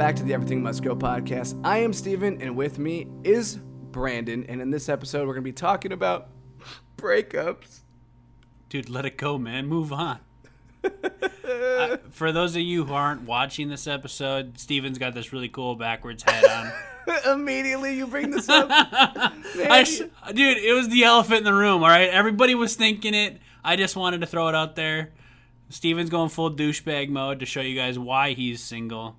back to the Everything Must Go podcast. I am Steven, and with me is Brandon. And in this episode, we're going to be talking about breakups. Dude, let it go, man. Move on. Uh, for those of you who aren't watching this episode, Steven's got this really cool backwards hat on. Immediately, you bring this up. Dude, it was the elephant in the room, all right? Everybody was thinking it. I just wanted to throw it out there. Steven's going full douchebag mode to show you guys why he's single.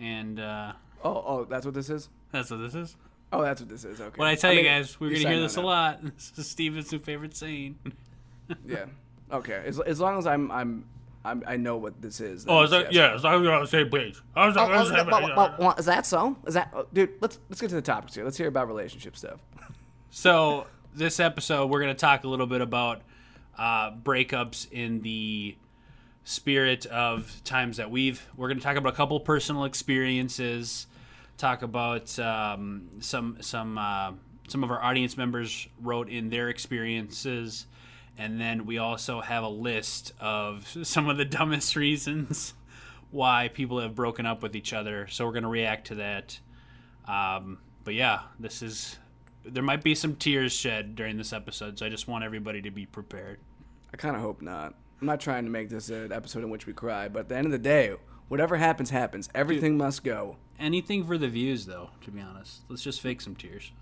And uh, oh, oh, that's what this is? that's what this is. Oh, that's what this is. Okay. When I tell mean, you guys, we're going to hear this a now. lot. This is Steven's new favorite saying. Yeah. Okay. As, as long as I'm, I'm, I'm, I know what this is. Oh, is that, yes. yeah, as long as you're on the same page. I was Oh, on the oh, same well, page. well, well, is that so? Is that, oh, dude? Let's let's get to the topics here. Let's hear about relationship stuff. So this episode, we're going to talk a little bit about uh, breakups in the spirit of times that we've. We're going to talk about a couple personal experiences. Talk about um, some some uh, some of our audience members wrote in their experiences, and then we also have a list of some of the dumbest reasons why people have broken up with each other. So we're going to react to that. Um, but yeah, this is there might be some tears shed during this episode, so I just want everybody to be prepared. I kind of hope not. I'm not trying to make this an episode in which we cry, but at the end of the day, whatever happens, happens. Everything must go. Anything for the views, though. To be honest, let's just fake some tears.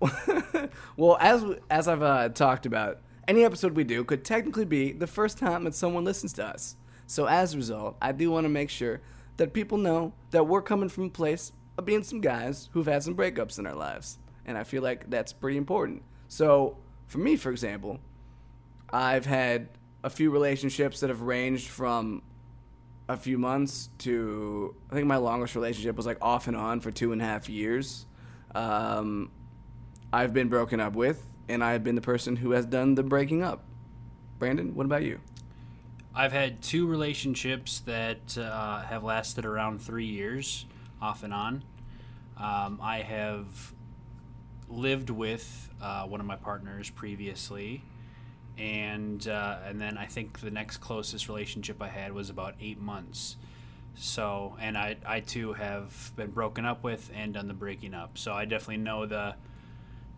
Well, as as I've uh, talked about, any episode we do could technically be the first time that someone listens to us. So as a result, I do want to make sure that people know that we're coming from a place of being some guys who've had some breakups in our lives, and I feel like that's pretty important. So for me, for example, I've had a few relationships that have ranged from a few months to I think my longest relationship was like off and on for two and a half years. Um, I've been broken up with, and I've been the person who has done the breaking up. Brandon, what about you? I've had two relationships that uh, have lasted around three years, off and on. Um, I have lived with uh, one of my partners previously, and uh, and then I think the next closest relationship I had was about eight months. So, and I I too have been broken up with and done the breaking up. So I definitely know the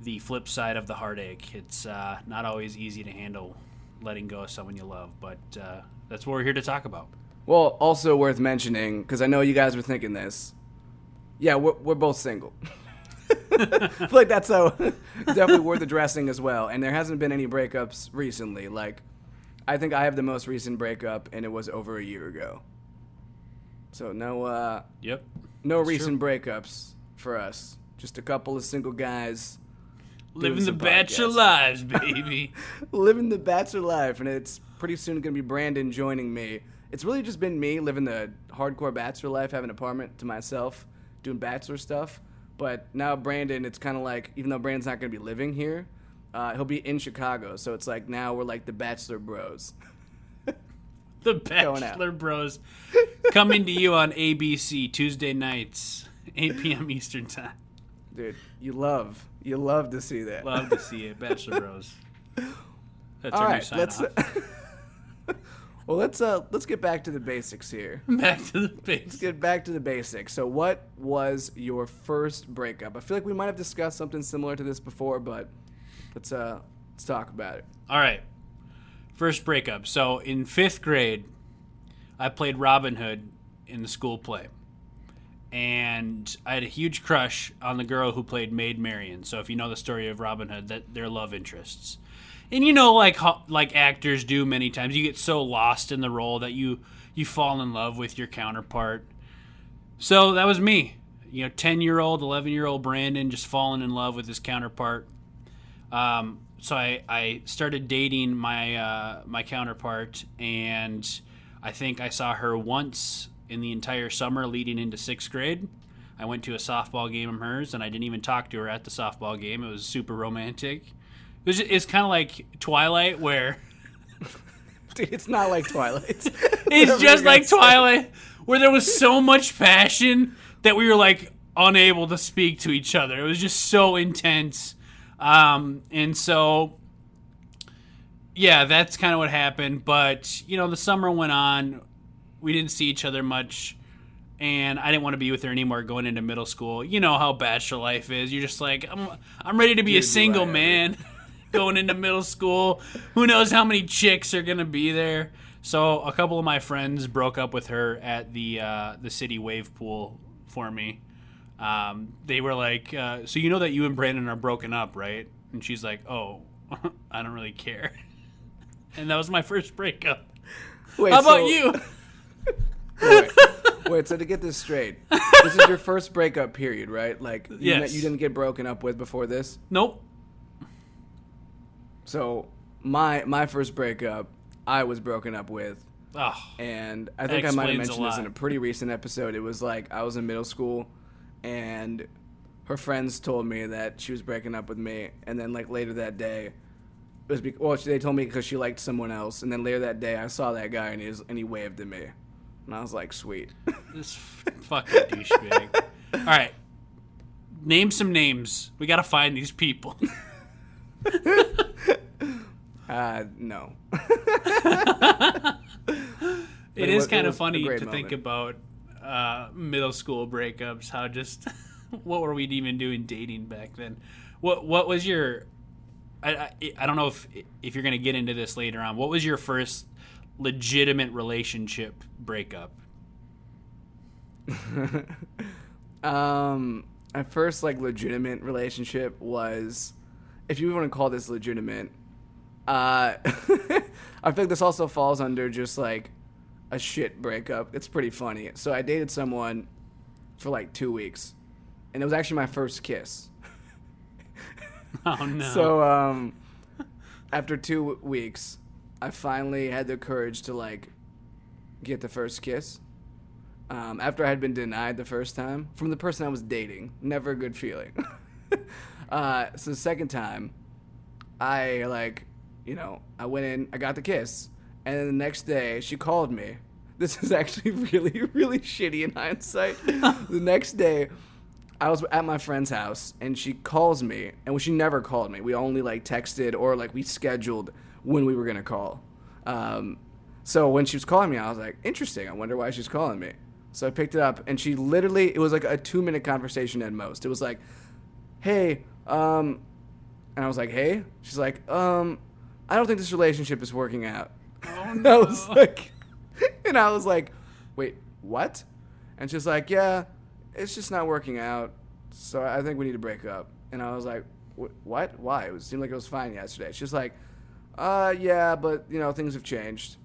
the flip side of the heartache. It's uh, not always easy to handle letting go of someone you love, but uh, that's what we're here to talk about. Well, also worth mentioning because I know you guys were thinking this. Yeah, we're, we're both single. I feel like that's so definitely worth addressing as well. And there hasn't been any breakups recently. Like, I think I have the most recent breakup, and it was over a year ago. So no, uh, Yep. no That's recent breakups for us. Just a couple of single guys Living the bachelor podcasts. lives, baby. living the bachelor life, and it's pretty soon going to be Brandon joining me. It's really just been me living the hardcore bachelor life, having an apartment to myself, doing bachelor stuff. But now Brandon, it's kind of like even though Brandon's not going to be living here, uh, he'll be in Chicago. So it's like now we're like the bachelor bros. the Bachelor Bros coming to you on ABC Tuesday nights, 8 p.m. Eastern Time. Dude, you love you love to see that. Love to see it, Bachelor Bros. That's All our new sign let's. off. well, let's uh let's get back to the basics here. Back to the Let's get back to the basics. So, what was your first breakup? I feel like we might have discussed something similar to this before, but let's uh let's talk about it. All right. First breakup. So in fifth grade, I played Robin Hood in the school play. And I had a huge crush on the girl who played Maid Marian. So if you know the story of Robin Hood, that they're love interests. And you know, like like actors do many times, you get so lost in the role that you you fall in love with your counterpart. So that was me. You know, ten year old, eleven year old Brandon just falling in love with his counterpart. Um, so I, I started dating my uh, my counterpart, and I think I saw her once in the entire summer leading into sixth grade. I went to a softball game of hers, and I didn't even talk to her at the softball game. It was super romantic. It was just, it's kind of like Twilight, where Dude, it's not like Twilight. it's Whatever just like. Twilight, where there was so much passion that we were like unable to speak to each other. It was just so intense. Um, and so, yeah, that's kind of what happened. But, you know, the summer went on. We didn't see each other much. and I didn't want to be with her anymore going into middle school. You know how bachelor life is. You're just like, I'm, I'm ready to be a Dude, do single man going into middle school. Who knows how many chicks are gonna be there? So a couple of my friends broke up with her at the uh, the city wave pool for me. Um, they were like, uh, "So you know that you and Brandon are broken up, right?" And she's like, "Oh, I don't really care." And that was my first breakup. Wait, How about so- you? Wait, wait, so to get this straight, this is your first breakup period, right? Like, you, Yes. you didn't get broken up with before this. Nope. So my my first breakup, I was broken up with, Oh, and I think I might have mentioned this in a pretty recent episode. It was like I was in middle school, and her friends told me that she was breaking up with me, and then like later that day, it was be- well they told me because she liked someone else, and then later that day I saw that guy and he was, and he waved at me, and I was like, sweet. this fucking douchebag. All right, name some names. We gotta find these people. uh, no. It it is was- it kind of funny to great think about uh, middle school breakups. How just what were we even doing dating back then? What what was your? I, I, I don't know if if you're gonna get into this later on. What was your first legitimate relationship breakup? um, my first like legitimate relationship was, if you want to call this legitimate, uh, I think this also falls under just like a shit breakup. It's pretty funny. So I dated someone for like two weeks, and it was actually my first kiss. Oh no! So um, after two weeks, I finally had the courage to like get the first kiss. Um, after I had been denied the first time from the person I was dating, never a good feeling. uh, so the second time, I like, you know, I went in, I got the kiss, and then the next day she called me. This is actually really, really shitty in hindsight. the next day, I was at my friend's house and she calls me, and she never called me. We only like texted or like we scheduled when we were gonna call. Um, so when she was calling me, I was like, interesting. I wonder why she's calling me. So I picked it up, and she literally, it was like a two minute conversation at most. It was like, hey, um, and I was like, hey. She's like, um, I don't think this relationship is working out. Oh, And I was like, and I was like, wait, what? And she's like, yeah, it's just not working out. So I think we need to break up. And I was like, what? Why? It seemed like it was fine yesterday. She's like, uh, yeah, but you know things have changed.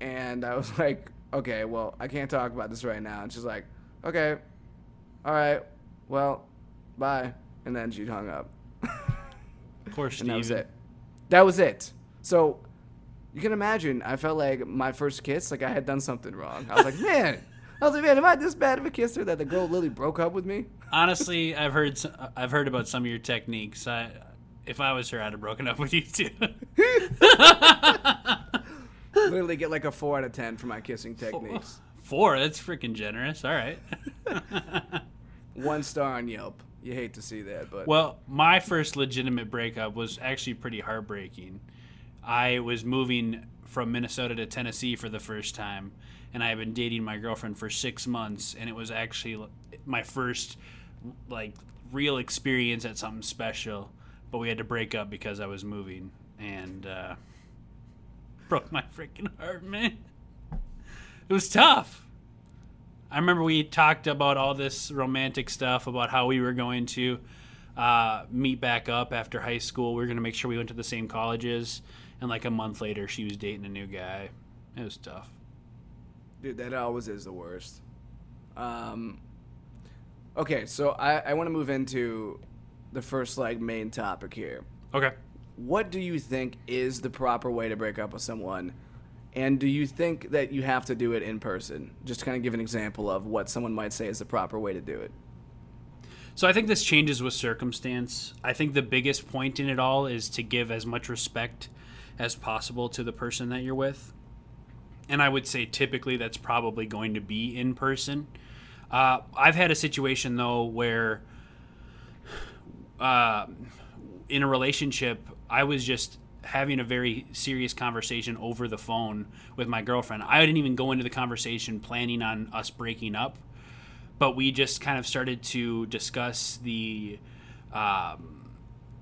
And I was like, okay, well, I can't talk about this right now. And she's like, okay, all right, well, bye. And then she hung up. Poor and that was it. That was it. So you can imagine, I felt like my first kiss, like I had done something wrong. I was like, man, I was like, man, am I this bad of a kisser that the girl literally broke up with me? Honestly, I've heard I've heard about some of your techniques. I, if I was her, I'd have broken up with you too. literally get like a four out of ten for my kissing techniques. Four. That's freaking generous. All right. One star on Yelp. You hate to see that, but Well, my first legitimate breakup was actually pretty heartbreaking. I was moving from Minnesota to Tennessee for the first time, and I had been dating my girlfriend for six months, and it was actually my first like real experience at something special. But we had to break up because I was moving, and uh, broke my freaking heart, man. It was tough. I remember we talked about all this romantic stuff about how we were going to uh, meet back up after high school. We were going to make sure we went to the same colleges. And like a month later, she was dating a new guy. It was tough. dude, that always is the worst. Um, okay, so I, I want to move into the first like main topic here. Okay. What do you think is the proper way to break up with someone? And do you think that you have to do it in person? Just to kind of give an example of what someone might say is the proper way to do it. So I think this changes with circumstance. I think the biggest point in it all is to give as much respect as possible to the person that you're with. And I would say typically that's probably going to be in person. Uh, I've had a situation though where uh, in a relationship, I was just having a very serious conversation over the phone with my girlfriend. I didn't even go into the conversation planning on us breaking up, but we just kind of started to discuss the um,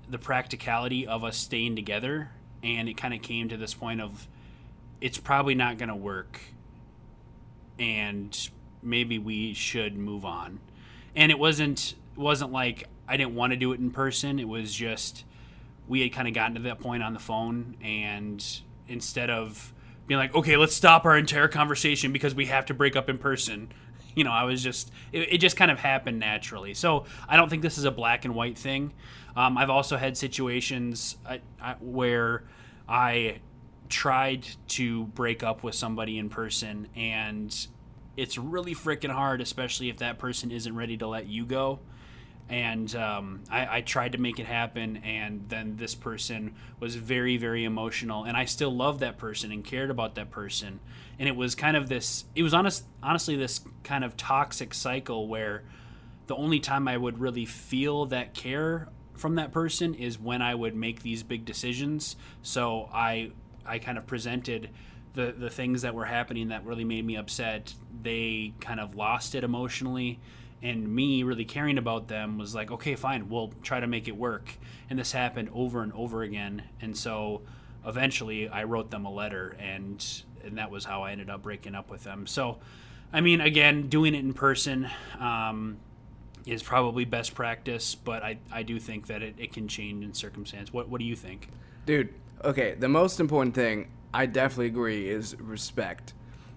the practicality of us staying together, and it kind of came to this point of it's probably not going to work, and maybe we should move on. And it wasn't wasn't like I didn't want to do it in person. It was just we had kind of gotten to that point on the phone, and instead of being like, okay, let's stop our entire conversation because we have to break up in person. You know, I was just, it, it just kind of happened naturally. So I don't think this is a black and white thing. Um, I've also had situations where I tried to break up with somebody in person, and it's really freaking hard, especially if that person isn't ready to let you go and um, I, I, tried to make it happen and then this person was very very emotional and i still loved that person and cared about that person. And it was kind of this it was honest honestly this kind of toxic cycle where the only time i would really feel that care from that person is when i would make these big decisions. So i i kind of presented the the things that were happening that really made me upset. They kind of lost it emotionally and me really caring about them was like okay fine we'll try to make it work. And this happened over and over again. And so eventually i wrote them a letter and and that was how i ended up breaking up with them. So i mean again doing it in person um, is probably best practice but i, I do think that it, it can change in circumstance. What, what do you think? Dude okay the most important thing i definitely agree is respect.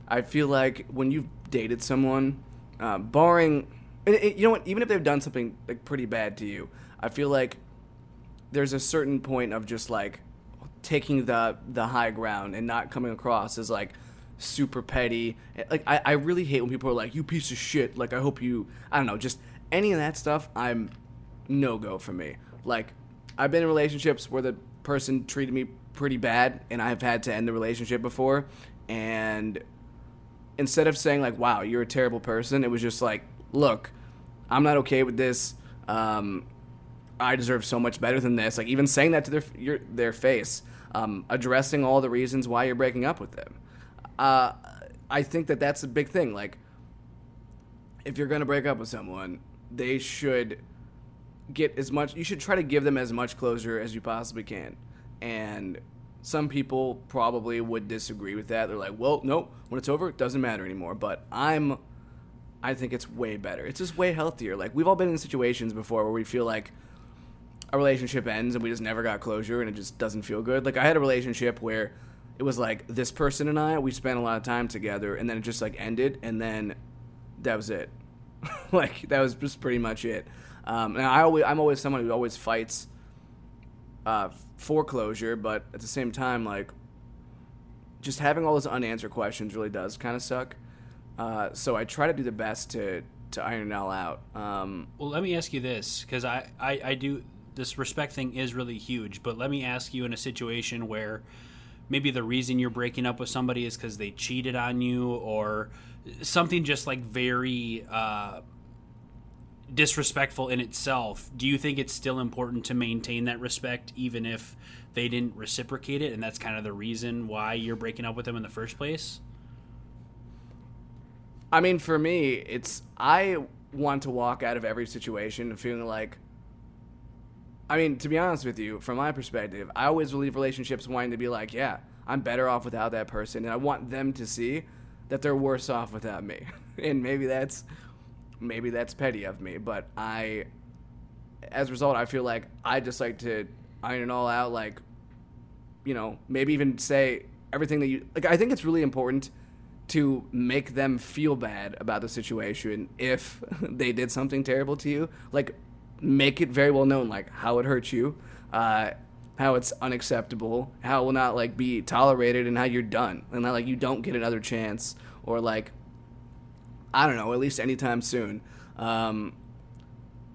I feel like when you've dated someone uh, barring and it, you know what? Even if they've done something like pretty bad to you, I feel like there's a certain point of just like taking the the high ground and not coming across as like super petty. Like I, I really hate when people are like, "You piece of shit." Like I hope you, I don't know, just any of that stuff. I'm no go for me. Like I've been in relationships where the person treated me pretty bad, and I've had to end the relationship before. And instead of saying like, "Wow, you're a terrible person," it was just like, "Look." I'm not okay with this. Um, I deserve so much better than this. Like even saying that to their your, their face, um, addressing all the reasons why you're breaking up with them. Uh, I think that that's a big thing. Like if you're gonna break up with someone, they should get as much. You should try to give them as much closure as you possibly can. And some people probably would disagree with that. They're like, "Well, no, when it's over, it doesn't matter anymore." But I'm I think it's way better. It's just way healthier. Like we've all been in situations before where we feel like a relationship ends and we just never got closure and it just doesn't feel good. Like I had a relationship where it was like this person and I we spent a lot of time together and then it just like ended and then that was it. like that was just pretty much it. Um, and I always I'm always someone who always fights uh, for closure, but at the same time like just having all those unanswered questions really does kind of suck. Uh, so I try to do the best to to iron it all out. Um, well, let me ask you this because I, I I do this respect thing is really huge, but let me ask you in a situation where maybe the reason you're breaking up with somebody is because they cheated on you or something just like very uh, disrespectful in itself. Do you think it's still important to maintain that respect even if they didn't reciprocate it, and that's kind of the reason why you're breaking up with them in the first place? I mean, for me, it's I want to walk out of every situation feeling like. I mean, to be honest with you, from my perspective, I always leave relationships wanting to be like, yeah, I'm better off without that person, and I want them to see that they're worse off without me. and maybe that's maybe that's petty of me, but I as a result, I feel like I just like to iron it all out like you know, maybe even say everything that you like I think it's really important to make them feel bad about the situation if they did something terrible to you. Like, make it very well known, like how it hurts you, uh, how it's unacceptable, how it will not like be tolerated, and how you're done, and that like you don't get another chance, or like I don't know, at least anytime soon. Um,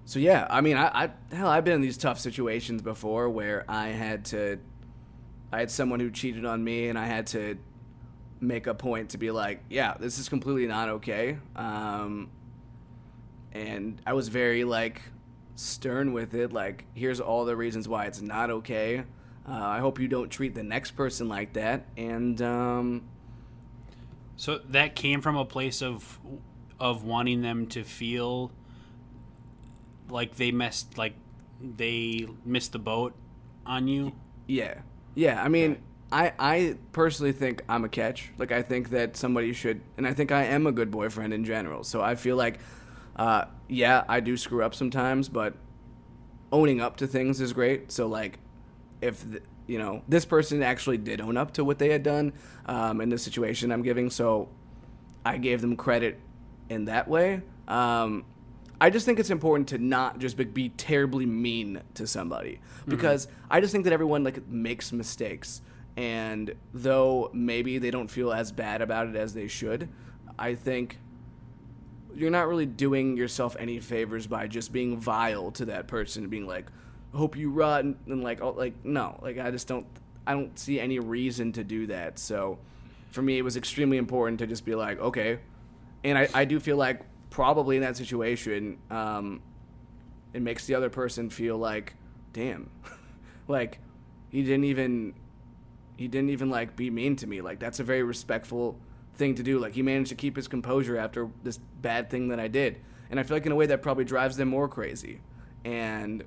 so yeah, I mean, I, I hell, I've been in these tough situations before where I had to, I had someone who cheated on me, and I had to make a point to be like, yeah, this is completely not okay. Um, and I was very like stern with it. Like, here's all the reasons why it's not okay. Uh, I hope you don't treat the next person like that. And um, So that came from a place of of wanting them to feel like they messed like they missed the boat on you. yeah, yeah. I mean, I I personally think I'm a catch. Like I think that somebody should, and I think I am a good boyfriend in general. So I feel like, uh, yeah, I do screw up sometimes, but owning up to things is great. So like, if th- you know this person actually did own up to what they had done um, in the situation I'm giving, so I gave them credit in that way. Um, I just think it's important to not just be, be terribly mean to somebody because I just think that everyone like makes mistakes, and though maybe they don't feel as bad about it as they should, I think you're not really doing yourself any favors by just being vile to that person and being like, hope you rot," and, like, oh, like no, like I just don't, I don't see any reason to do that. So, for me, it was extremely important to just be like, okay, and I, I do feel like probably in that situation, um, it makes the other person feel like, damn, like he didn't even, he didn't even like be mean to me. Like that's a very respectful thing to do. Like he managed to keep his composure after this bad thing that I did, and I feel like in a way that probably drives them more crazy. And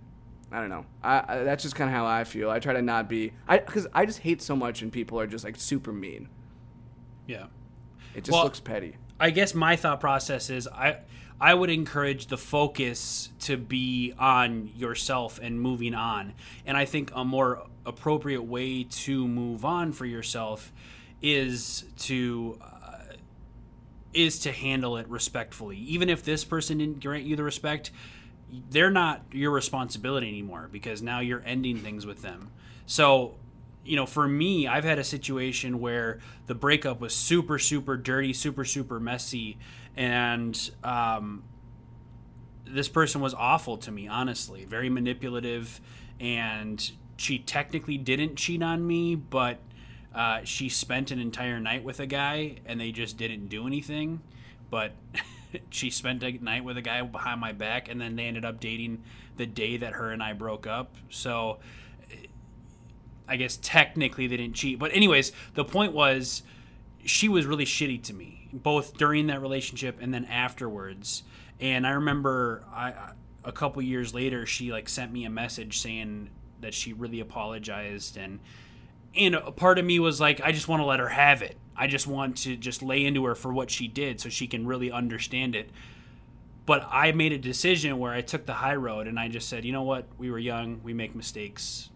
I don't know. I, I that's just kind of how I feel. I try to not be, I because I just hate so much when people are just like super mean. Yeah. It just Well- looks petty. I guess my thought process is I I would encourage the focus to be on yourself and moving on. And I think a more appropriate way to move on for yourself is to uh, is to handle it respectfully. Even if this person didn't grant you the respect, they're not your responsibility anymore because now you're ending things with them. So, you know, for me, I've had a situation where the breakup was super, super dirty, super, super messy, and um, this person was awful to me, honestly, very manipulative, and she technically didn't cheat on me, but uh, she spent an entire night with a guy, and they just didn't do anything, but. she spent a night with a guy behind my back and then they ended up dating the day that her and I broke up. So I guess technically they didn't cheat. But anyways, the point was she was really shitty to me, both during that relationship and then afterwards. And I remember I a couple years later she like sent me a message saying that she really apologized and and a part of me was like I just want to let her have it. I just want to just lay into her for what she did so she can really understand it. But I made a decision where I took the high road and I just said, "You know what? We were young. We make mistakes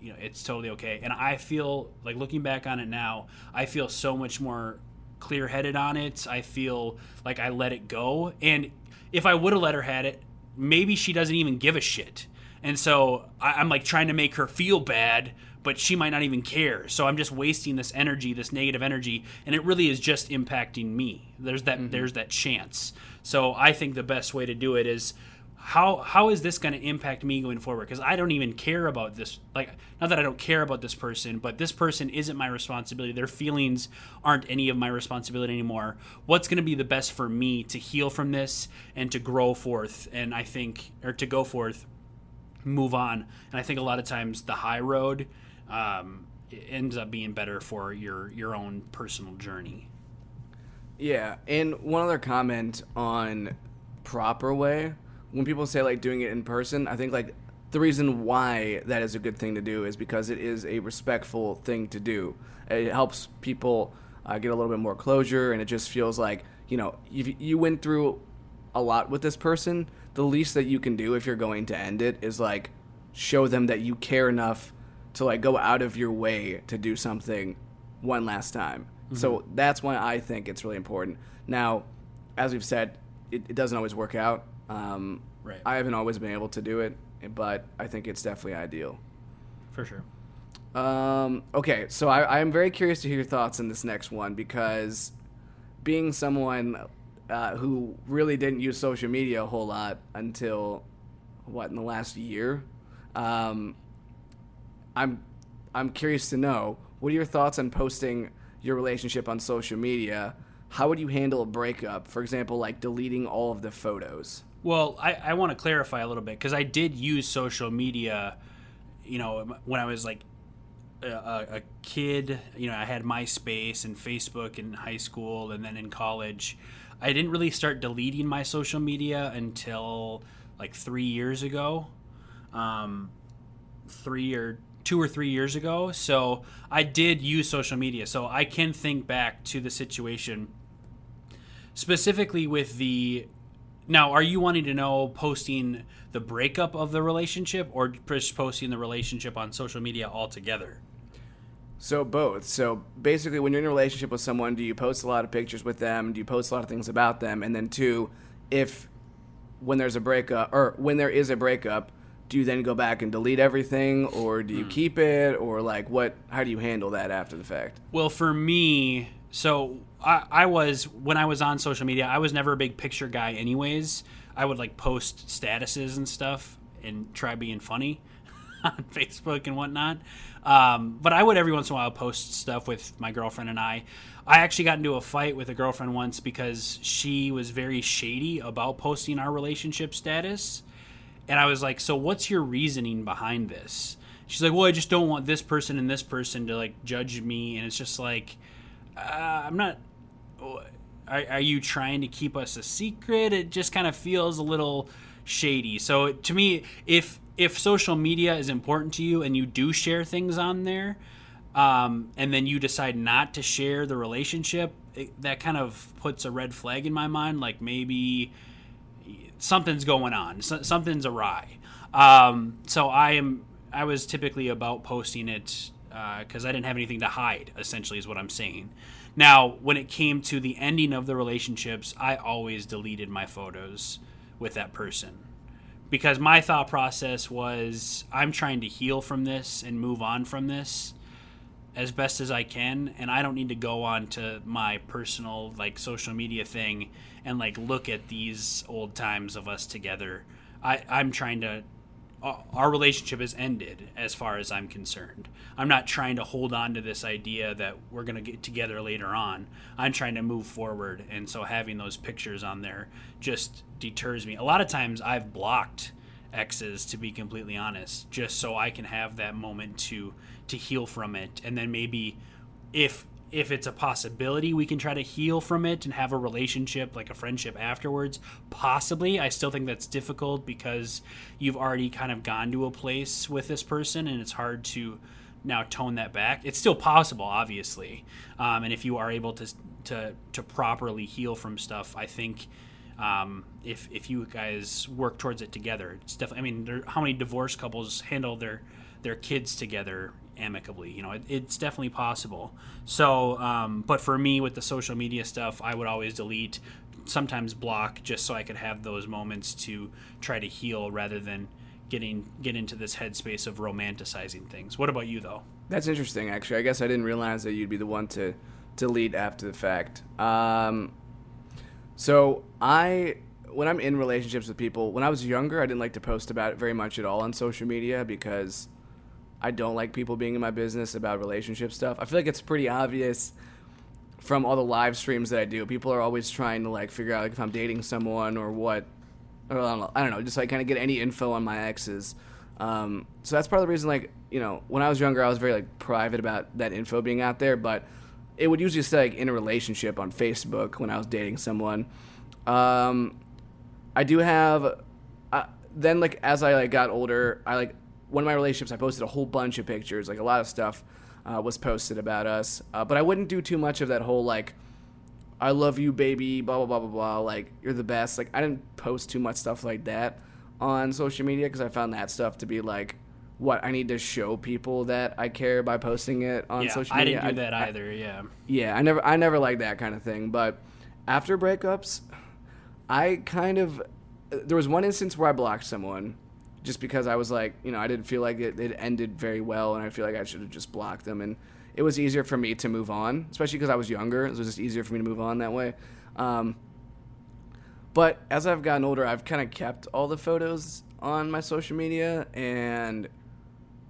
you know it's totally okay and i feel like looking back on it now i feel so much more clear-headed on it i feel like i let it go and if i would have let her had it maybe she doesn't even give a shit and so I, i'm like trying to make her feel bad but she might not even care. So i'm just wasting this energy this negative energy and it really is just impacting me. There's that mm-hmm. there's that chance. So i think the best way to do it is how how is this going to impact me going forward? Because i don't even care about this like not that i don't care about this person but this person isn't my responsibility. Their feelings aren't any of my responsibility anymore. What's going to be the best for me to heal from this and to grow forth and i think or to go forth move on and i think a lot of times the high road um, ends up being better for your your own personal journey Yeah, and one other comment on proper way. When people say like doing it in person, I think like the reason why that is a good thing to do is because it is a respectful thing to do. It helps people uh, get a little bit more closure, and it just feels like you know you you went through a lot with this person. The least that you can do if you're going to end it is like show them that you care enough to like go out of your way to do something one last time. So that's why I think it's really important. Now, as we've said, it, it doesn't always work out. Um, Right. I haven't always been able to do it, but I think it's definitely ideal. for sure Um, okay, so I, I am very curious to hear your thoughts on this next one because being someone uh, who really didn't use social media a whole lot until what in the last year, um, I'm I'm curious to know what are your thoughts on posting your relationship on social media? How would you handle a breakup? For example, like deleting all of the photos. Well, I, I want to clarify a little bit because I did use social media you know, when I was like a, a kid, you know, I had MySpace and Facebook in high school and then in college. I didn't really start deleting my social media until like three years ago. Um, three or two or three years ago. So I did use social media. So I can think back to the situation specifically with the. Now, are you wanting to know posting the breakup of the relationship or just posting the relationship on social media altogether? So both. So basically, when you're in a relationship with someone, do you post a lot of pictures with them? Do you post a lot of things about them? And then two, if when there's a breakup or when there is a breakup, do you then go back and delete everything, or do you hmm. keep it, or like what? How do you handle that after the fact? Well, for me, so I, I was when I was on social media, I was never a big picture guy, anyways. I would like post statuses and stuff and try being funny on Facebook and whatnot. Um, but I would every once in a while post stuff with my girlfriend and I. I actually got into a fight with a girlfriend once because she was very shady about posting our relationship status. And I was like, "So what's your reasoning behind this?" She's like, "Well, I just don't want this person and this person to like judge me." And it's just like, uh, I'm not. Are, are you trying to keep us a secret? It just kind of feels a little shady. So to me, if if social media is important to you and you do share things on there, um, and then you decide not to share the relationship, it, that kind of puts a red flag in my mind. Like maybe something's going on, so, something's awry. Um, so I am. I was typically about posting it because uh, I didn't have anything to hide. Essentially, is what I'm saying. Now, when it came to the ending of the relationships, I always deleted my photos with that person because my thought process was I'm trying to heal from this and move on from this as best as I can and I don't need to go on to my personal like social media thing and like look at these old times of us together. I I'm trying to Uh, our relationship has ended as far as I'm concerned. I'm not trying to hold on to this idea that we're going to get together later on. I'm trying to move forward. And so having those pictures on there just deters me. A lot of times I've blocked exes to be completely honest, just so I can have that moment to to heal from it and then maybe if if it's a possibility we can try to heal from it and have a relationship like a friendship afterwards. Possibly. I still think that's difficult because you've already kind of gone to a place with this person and it's hard to now tone that back. It's still possible obviously. Um, and if you are able to to to properly heal from stuff i think um, if if you guys work towards it together it's definitely i mean there, how many divorced couples handle their their kids together amicably. You know, it, it's definitely possible. So, um, but for me with the social media stuff, I would always delete, sometimes block, just so I could have those moments to try to heal rather than getting get into this headspace of romanticizing things. What about you though? That's interesting. Actually, I guess I didn't realize that you'd be the one to delete after the fact. Um, so I when I'm in relationships with people, when I was younger, I didn't like to post about it very much at all on social media because I don't like people being in my business about relationship stuff. I feel like it's pretty obvious from all the live streams that I do. People are always trying to like figure out like if I'm dating someone or what. Or I, don't know, I don't know. Just like kind of get any info on my exes. Um, so that's part of the reason. Like you know, when I was younger, I was very like private about that info being out there. But it would usually say like in a relationship on Facebook when I was dating someone. Um, I do have. Uh, then like as I like got older, I like one of my relationships, I posted a whole bunch of pictures, like a lot of stuff uh, was posted about us. Uh, but I wouldn't do too much of that whole like, I love you, baby, blah blah blah blah blah. Like you're the best. Like I didn't post too much stuff like that on social media because I found that stuff to be like what I need to show people that I care by posting it on yeah, social media. I didn't do that I, either. yeah. Yeah, I never I never liked that kind of thing. But after breakups, I kind of there was one instance where I blocked someone just because I was like, you know, I didn't feel like it, it ended very well, and I feel like I should have just blocked them. And it was easier for me to move on, especially because I was younger. It was just easier for me to move on that way. Um, but as I've gotten older, I've kind of kept all the photos on my social media, and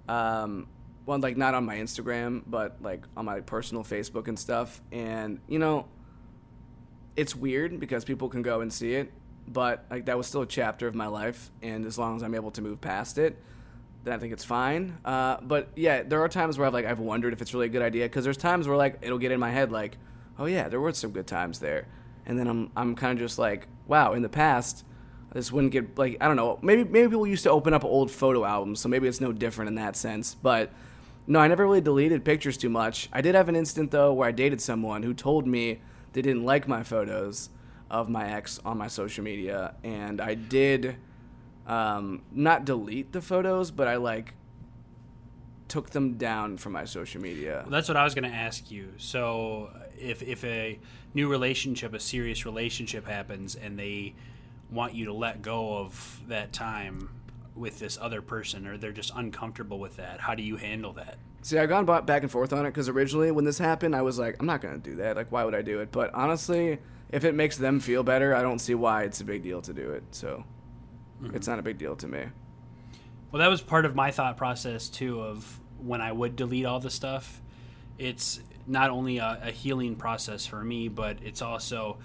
um, well, like not on my Instagram, but like on my personal Facebook and stuff. And you know, it's weird because people can go and see it, but like that was still a chapter of my life and as long as i'm able to move past it then I think it's fine. Uh, but yeah, there are times where I've like I've wondered if it's really a good idea because there's times where like it'll get in my head like, oh yeah, there were some good times there, and then I'm I'm kind of just like, wow, in the past, this wouldn't get like I don't know, maybe maybe people used to open up old photo albums, so maybe it's no different in that sense. But no, I never really deleted pictures too much. I did have an instant though where I dated someone who told me they didn't like my photos of my ex on my social media, and I did um, not delete the photos, but I like took them down from my social media. Well, that's what I was going to ask you. So, if if a new relationship, a serious relationship happens, and they want you to let go of that time with this other person, or they're just uncomfortable with that, how do you handle that? See, I've gone back and forth on it because originally when this happened, I was like, I'm not going to do that. Like, why would I do it? But honestly, if it makes them feel better, I don't see why it's a big deal to do it. So mm-hmm. it's not a big deal to me. Well, that was part of my thought process too. Of when I would delete all the stuff, it's not only a, a healing process for me, but it's also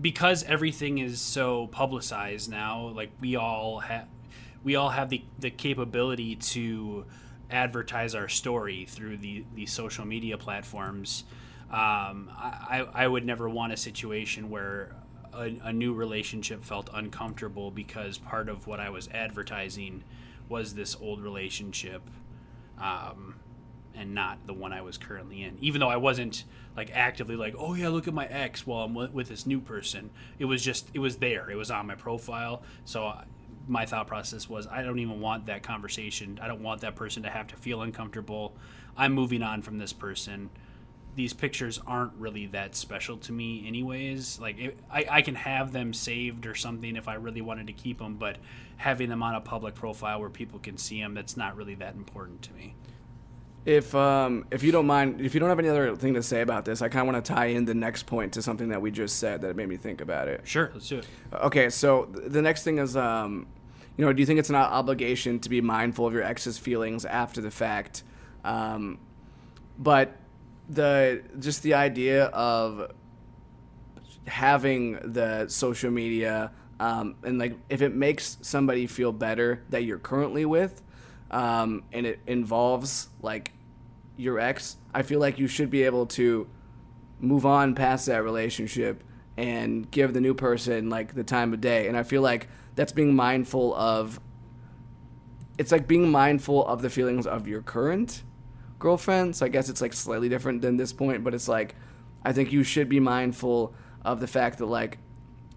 because everything is so publicized now. Like we all have, we all have the the capability to advertise our story through the the social media platforms. Um, I, I would never want a situation where a, a, new relationship felt uncomfortable because part of what I was advertising was this old relationship, um, and not the one I was currently in. Even though I wasn't like actively like, oh yeah, look at my ex while I'm with, this new person. It was just it was there. It was on my profile. So I, my thought process was I don't even want that conversation. I don't want that person to have to feel uncomfortable. I'm moving on from this person these pictures aren't really that special to me anyways. Like it, I, I can have them saved or something if i really wanted to keep them but having them on a public profile where people can see them that's not really that important to me. If um, if you don't mind if you don't have any other thing to say about this i kind of want to tie in the next point to something that we just said that made me think about it. Sure let's do it. Okay so the next thing is um, you know do you think it's an obligation to be mindful of your ex's feelings after the fact? Um, but the just the idea of having the social media um, and like if it makes somebody feel better that you're currently with um, and it involves like your ex i feel like you should be able to move on past that relationship and give the new person like the time of day. And i feel like that's being mindful of it's like being mindful of the feelings of your current girlfriend. So I guess it's like slightly different than this point, but it's like I think you should be mindful of the fact that like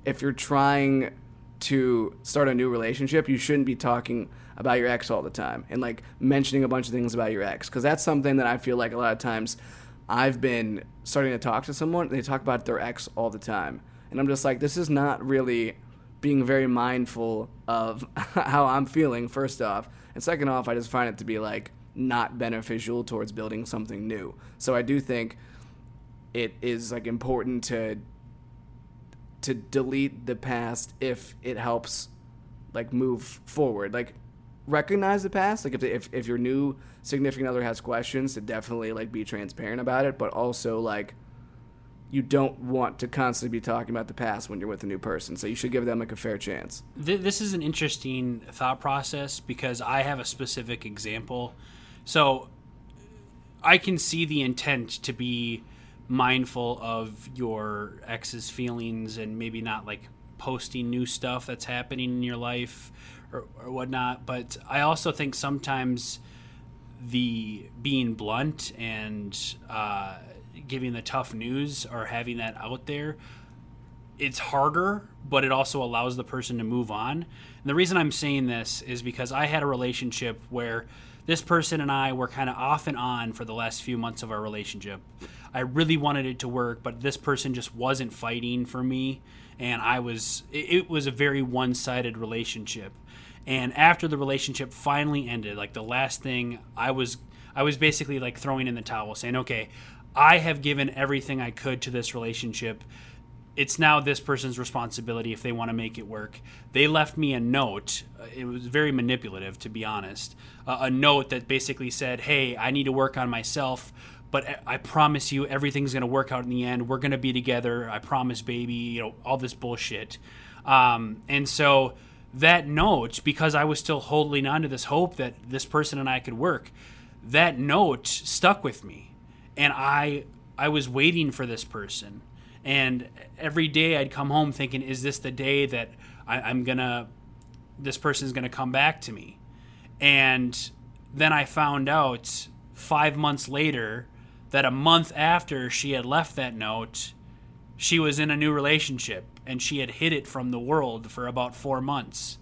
if you're trying to start a new relationship, you shouldn't be talking about your ex all the time and like mentioning a bunch of things about your ex because that's something that I feel like a lot of times I've been starting to talk to someone and they talk about their ex all the time and I'm just like this is not really being very mindful of how I'm feeling first off and second off I just find it to be like not beneficial towards building something new. So I do think it is like important to to delete the past if it helps like move forward. Like recognize the past. Like if if if your new significant other has questions, to definitely like be transparent about it, but also like you don't want to constantly be talking about the past when you're with a new person. So you should give them like a fair chance. This is an interesting thought process because I have a specific example so I can see the intent to be mindful of your ex's feelings and maybe not like posting new stuff that's happening in your life or, or whatnot. But I also think sometimes the being blunt and uh, giving the tough news or having that out there it's harder but it also allows the person to move on and the reason i'm saying this is because i had a relationship where this person and I were kind of off and on for the last few months of our relationship. I really wanted it to work, but this person just wasn't fighting for me, and I was. It, was a very one-sided relationship. And after the relationship finally ended, like the last thing, I was I was basically like throwing in the towel, saying, "Okay, I have given everything I could to this relationship." It's now this person's responsibility if they want to make it work. They left me a note. It was very manipulative, to be honest. Uh, a note that basically said, "Hey, I need to work on myself, but I promise you, everything's going to work out in the end. We're going to be together. I promise, baby. You know, all this bullshit." Um, and so that note, because I was still holding on to this hope that this person and I could work, that note stuck with me. And I I was waiting for this person. And every day I'd come home thinking, is this the day that I, I'm gonna this person's gonna come back to me? And then I found out five months later that a month after she had left that note, she was in a new relationship and she had hid it from the world for about four months.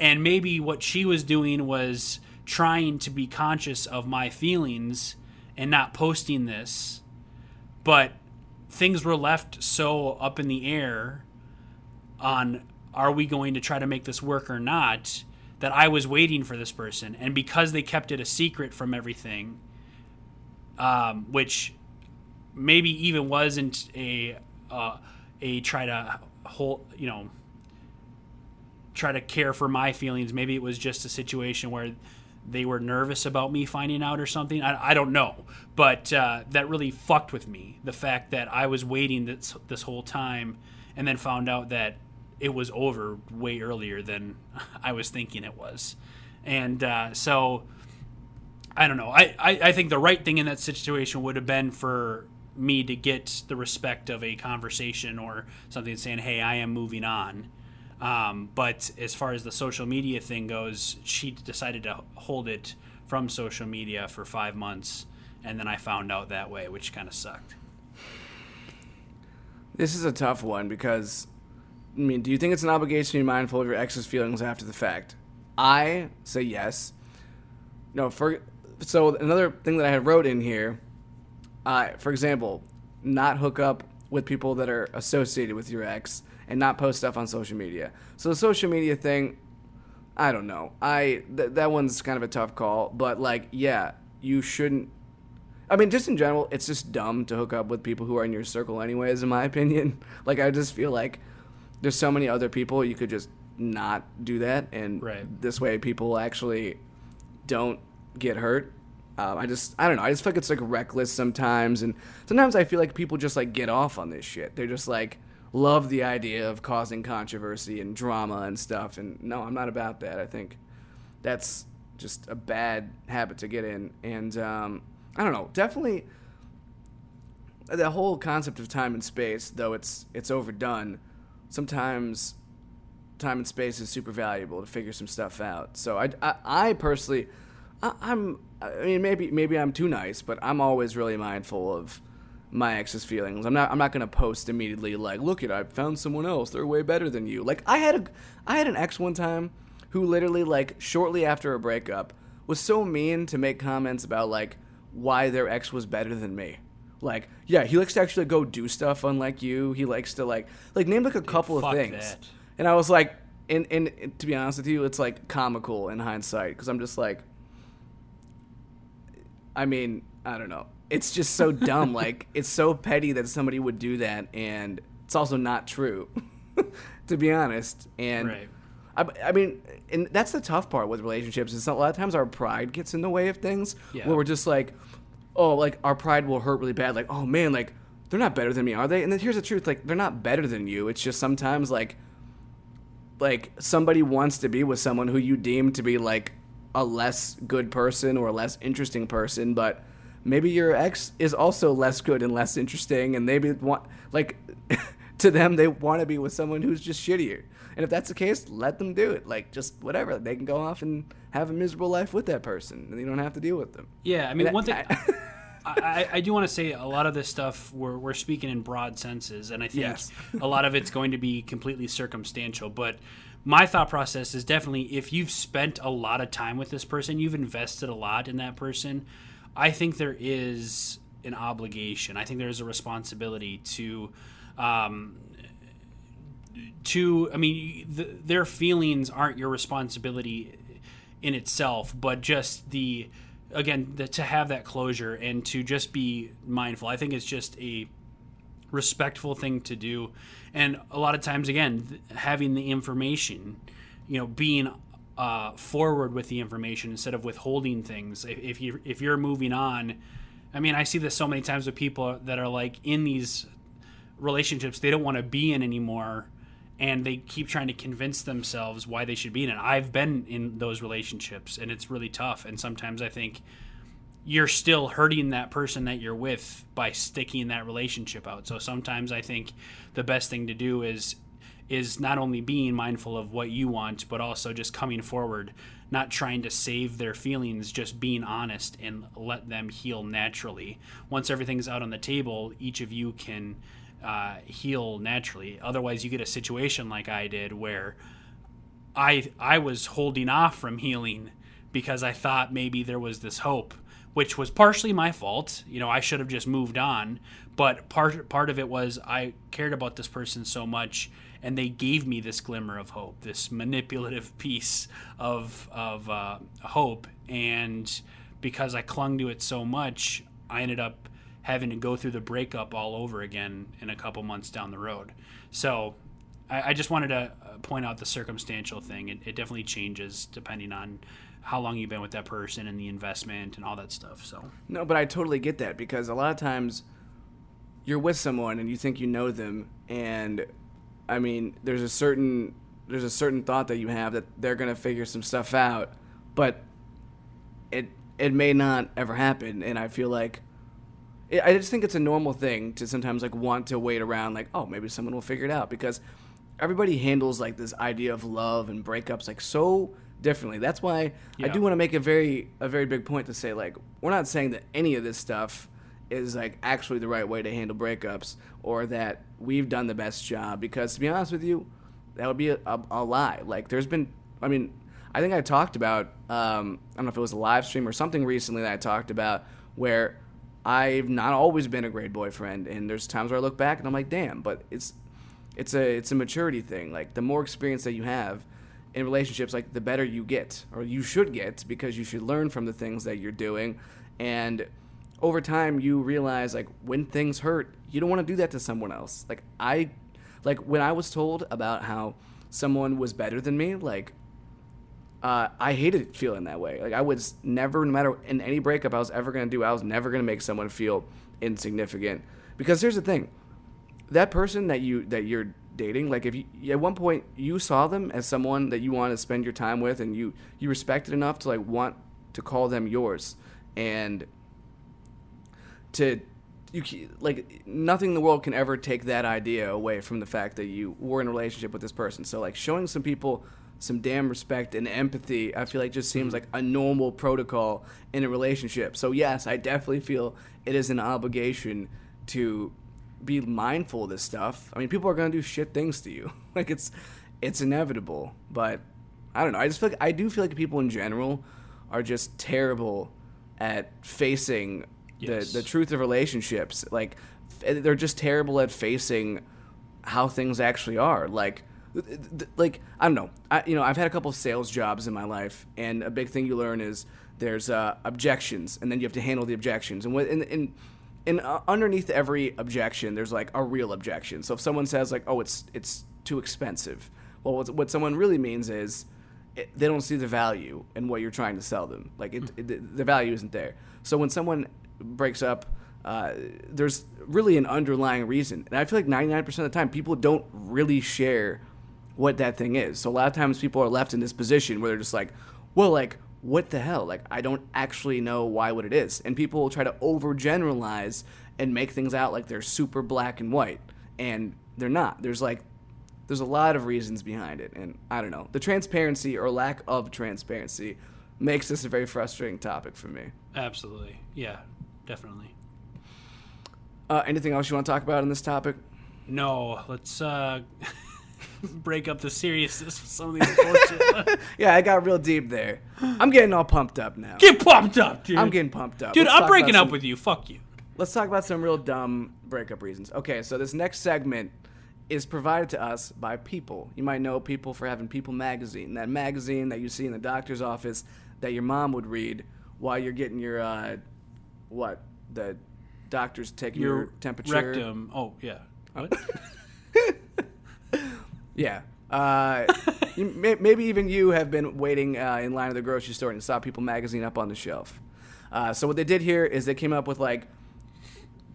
And maybe what she was doing was trying to be conscious of my feelings and not posting this. But things were left so up in the air on are we going to try to make this work or not that I was waiting for this person. And because they kept it a secret from everything, um, which maybe even wasn't a uh, a try to hold, you know, try to care for my feelings. Maybe it was just a situation where they were nervous about me finding out or something. I, I don't know, but uh, that really fucked with me. The fact that I was waiting this this whole time and then found out that it was over way earlier than I was thinking it was, and uh, so I don't know. I, I I think the right thing in that situation would have been for me to get the respect of a conversation or something saying, "Hey, I am moving on." Um, but as far as the social media thing goes, she decided to hold it from social media for five months, and then I found out that way, which kind of sucked. This is a tough one because, I mean, do you think it's an obligation to be mindful of your ex's feelings after the fact? I say yes. No, for so another thing that I had wrote in here, uh, for example, not hook up with people that are associated with your ex and not post stuff on social media. So the social media thing, I don't know. I th- that one's kind of a tough call, but like, yeah, you shouldn't. I mean, just in general, it's just dumb to hook up with people who are in your circle, anyways. In my opinion, like I just feel like there's so many other people you could just not do that, and Right. this way people actually don't get hurt. Um, I just, I don't know. I just feel like it's like reckless sometimes, and sometimes I feel like people just like get off on this shit. They're just like love the idea of causing controversy and drama and stuff. And no, I'm not about that. I think that's just a bad habit to get in. And um, I don't know. Definitely, the whole concept of time and space, though it's it's overdone. Sometimes time and space is super valuable to figure some stuff out. So I, I, I personally, I, I'm, I mean, maybe maybe I'm too nice, but I'm always really mindful of my ex's feelings. I'm not I'm not gonna post immediately like, look at I found someone else. They're way better than you. Like I had a I had an ex one time who literally like shortly after a breakup was so mean to make comments about like why their ex was better than me. Like, yeah, he likes to actually go do stuff unlike you. He likes to like like name like a couple of things. that. And I was like, and and to be honest with you, it's like comical in hindsight because I'm just like, I mean, I don't know. It's just so dumb. like it's so petty that somebody would do that, and it's also not true, to be honest. And Right. I, I mean, and that's the tough part with relationships. Is a lot of times our pride gets in the way of things. Yeah. Where we're just like, oh, like our pride will hurt really bad. Like, oh man, like they're not better than me, are they? And then here's the truth: like they're not better than you. It's just sometimes like like somebody wants to be with someone who you deem to be like a less good person or a less interesting person, but maybe your ex is also less good and less interesting, and maybe want like to them they want to be with someone who's just shittier. And if that's the case, let them do it. Like just whatever, they can go off and have a miserable life with that person, and you don't have to deal with them. Yeah, I mean, And one thing I- I, I, I do want to say a lot of this stuff we're, we're speaking in broad senses, and I think Yes. a lot of it's going to be completely circumstantial. But my thought process is definitely if you've spent a lot of time with this person, you've invested a lot in that person, I think there is an obligation. I think there's a responsibility to. Um, to i mean the, their feelings aren't your responsibility in itself but just the again the, to have that closure and to just be mindful i think it's just a respectful thing to do and a lot of times again having the information you know being uh, forward with the information instead of withholding things if, if you if you're moving on i mean i see this so many times with people that are like in these relationships they don't want to be in anymore and they keep trying to convince themselves why they should be in it. I've been in those relationships and it's really tough. And sometimes I think you're still hurting that person that you're with by sticking that relationship out. So sometimes I think the best thing to do is is not only being mindful of what you want, but also just coming forward, not trying to save their feelings, just being honest and let them heal naturally. Once everything's out on the table, each of you can uh, heal naturally. Otherwise, you get a situation like I did where I I was holding off from healing because I thought maybe there was this hope, which was partially my fault. You know, I should have just moved on, but part part of it was I cared about this person so much and they gave me this glimmer of hope, this manipulative piece of of uh, hope, and because I clung to it so much, I ended up having to go through the breakup all over again in a couple months down the road. So I, I just wanted to uh, point out the circumstantial thing. It, it definitely changes depending on how long you've been with that person and the investment and all that stuff. So No, but I totally get that because a lot of times you're with someone and you think you know them and I mean, there's a certain there's a certain thought that you have that they're gonna figure some stuff out, but it it may not ever happen. And I feel like I just think it's a normal thing to sometimes like want to wait around, like oh maybe someone will figure it out because everybody handles like this idea of love and breakups like so differently. That's why I do want to make a very a very big point to say like we're not saying that any of this stuff is like actually the right way to handle breakups or that we've done the best job because to be honest with you that would be a, a, a lie. Like there's been i mean i think i talked about um, i don't know if it was a live stream or something recently that i talked about where i've not always been a great boyfriend and there's times where i look back and i'm like damn but it's it's a it's a maturity thing. Like the more experience that you have in relationships like the better you get or you should get because you should learn from the things that you're doing. And over time you realize like when things hurt you don't want to do that to someone else. Like i like when i was told about how someone was better than me like uh, i hated feeling that way. Like i was never no matter in any breakup i was ever to do i was never to make someone feel insignificant. Because here's the thing that person that you that you're dating like if you at one point you saw them as someone that you want to spend your time with and you you respected enough to like want to call them yours. And to you like nothing in the world can ever take that idea away from the fact that you were in a relationship with this person. So like showing some people some damn respect and empathy i feel like just seems mm-hmm. like a normal protocol in a relationship. So yes i definitely feel it is an obligation to be mindful of this stuff. I mean people are going to do shit things to you. Like it's it's inevitable. But i don't know. I just feel like i do feel like people in general are just terrible at facing Yes. the the truth of relationships. Like they're just terrible at facing how things actually are. Like like I don't know. I you know I've had a couple of sales jobs in my life, and a big thing you learn is there's uh, objections, and then you have to handle the objections. And with, in, in and uh, underneath every objection, there's like a real objection. So if someone says like, "Oh, it's it's too expensive," well, what, what someone really means is it, they don't see the value in what you're trying to sell them. Like it, it, the- the value isn't there. So when someone breaks up, uh, there's really an underlying reason, and I feel like 99% of the time people don't really share what that thing is. So a lot of times people are left in this position where they're just like, well, like what the hell? Like I don't actually know why what it is, and people will try to overgeneralize and make things out like they're super black and white, and they're not. There's like there's a lot of reasons behind it and i don't know the transparency or lack of transparency makes this a very frustrating topic for me absolutely, yeah, definitely. uh, anything else you want to talk about on this topic No, let's uh, break up the seriousness with some of these bullshit. yeah i got real deep there i'm getting all pumped up now Get pumped up, dude. i'm getting pumped up dude. Let's I'm breaking up some- with you. Fuck you. let's talk about some real dumb breakup reasons okay so this next segment is provided to us by people you might know people for having people magazine that magazine that you see in the doctor's office that your mom would read while you're getting your uh, what the doctor's taking your, Your temperature rectum. Oh yeah. What? Yeah. Uh, you, may, maybe even you have been waiting uh, in line at the grocery store and saw People magazine up on the shelf. Uh, so what they did here is they came up with like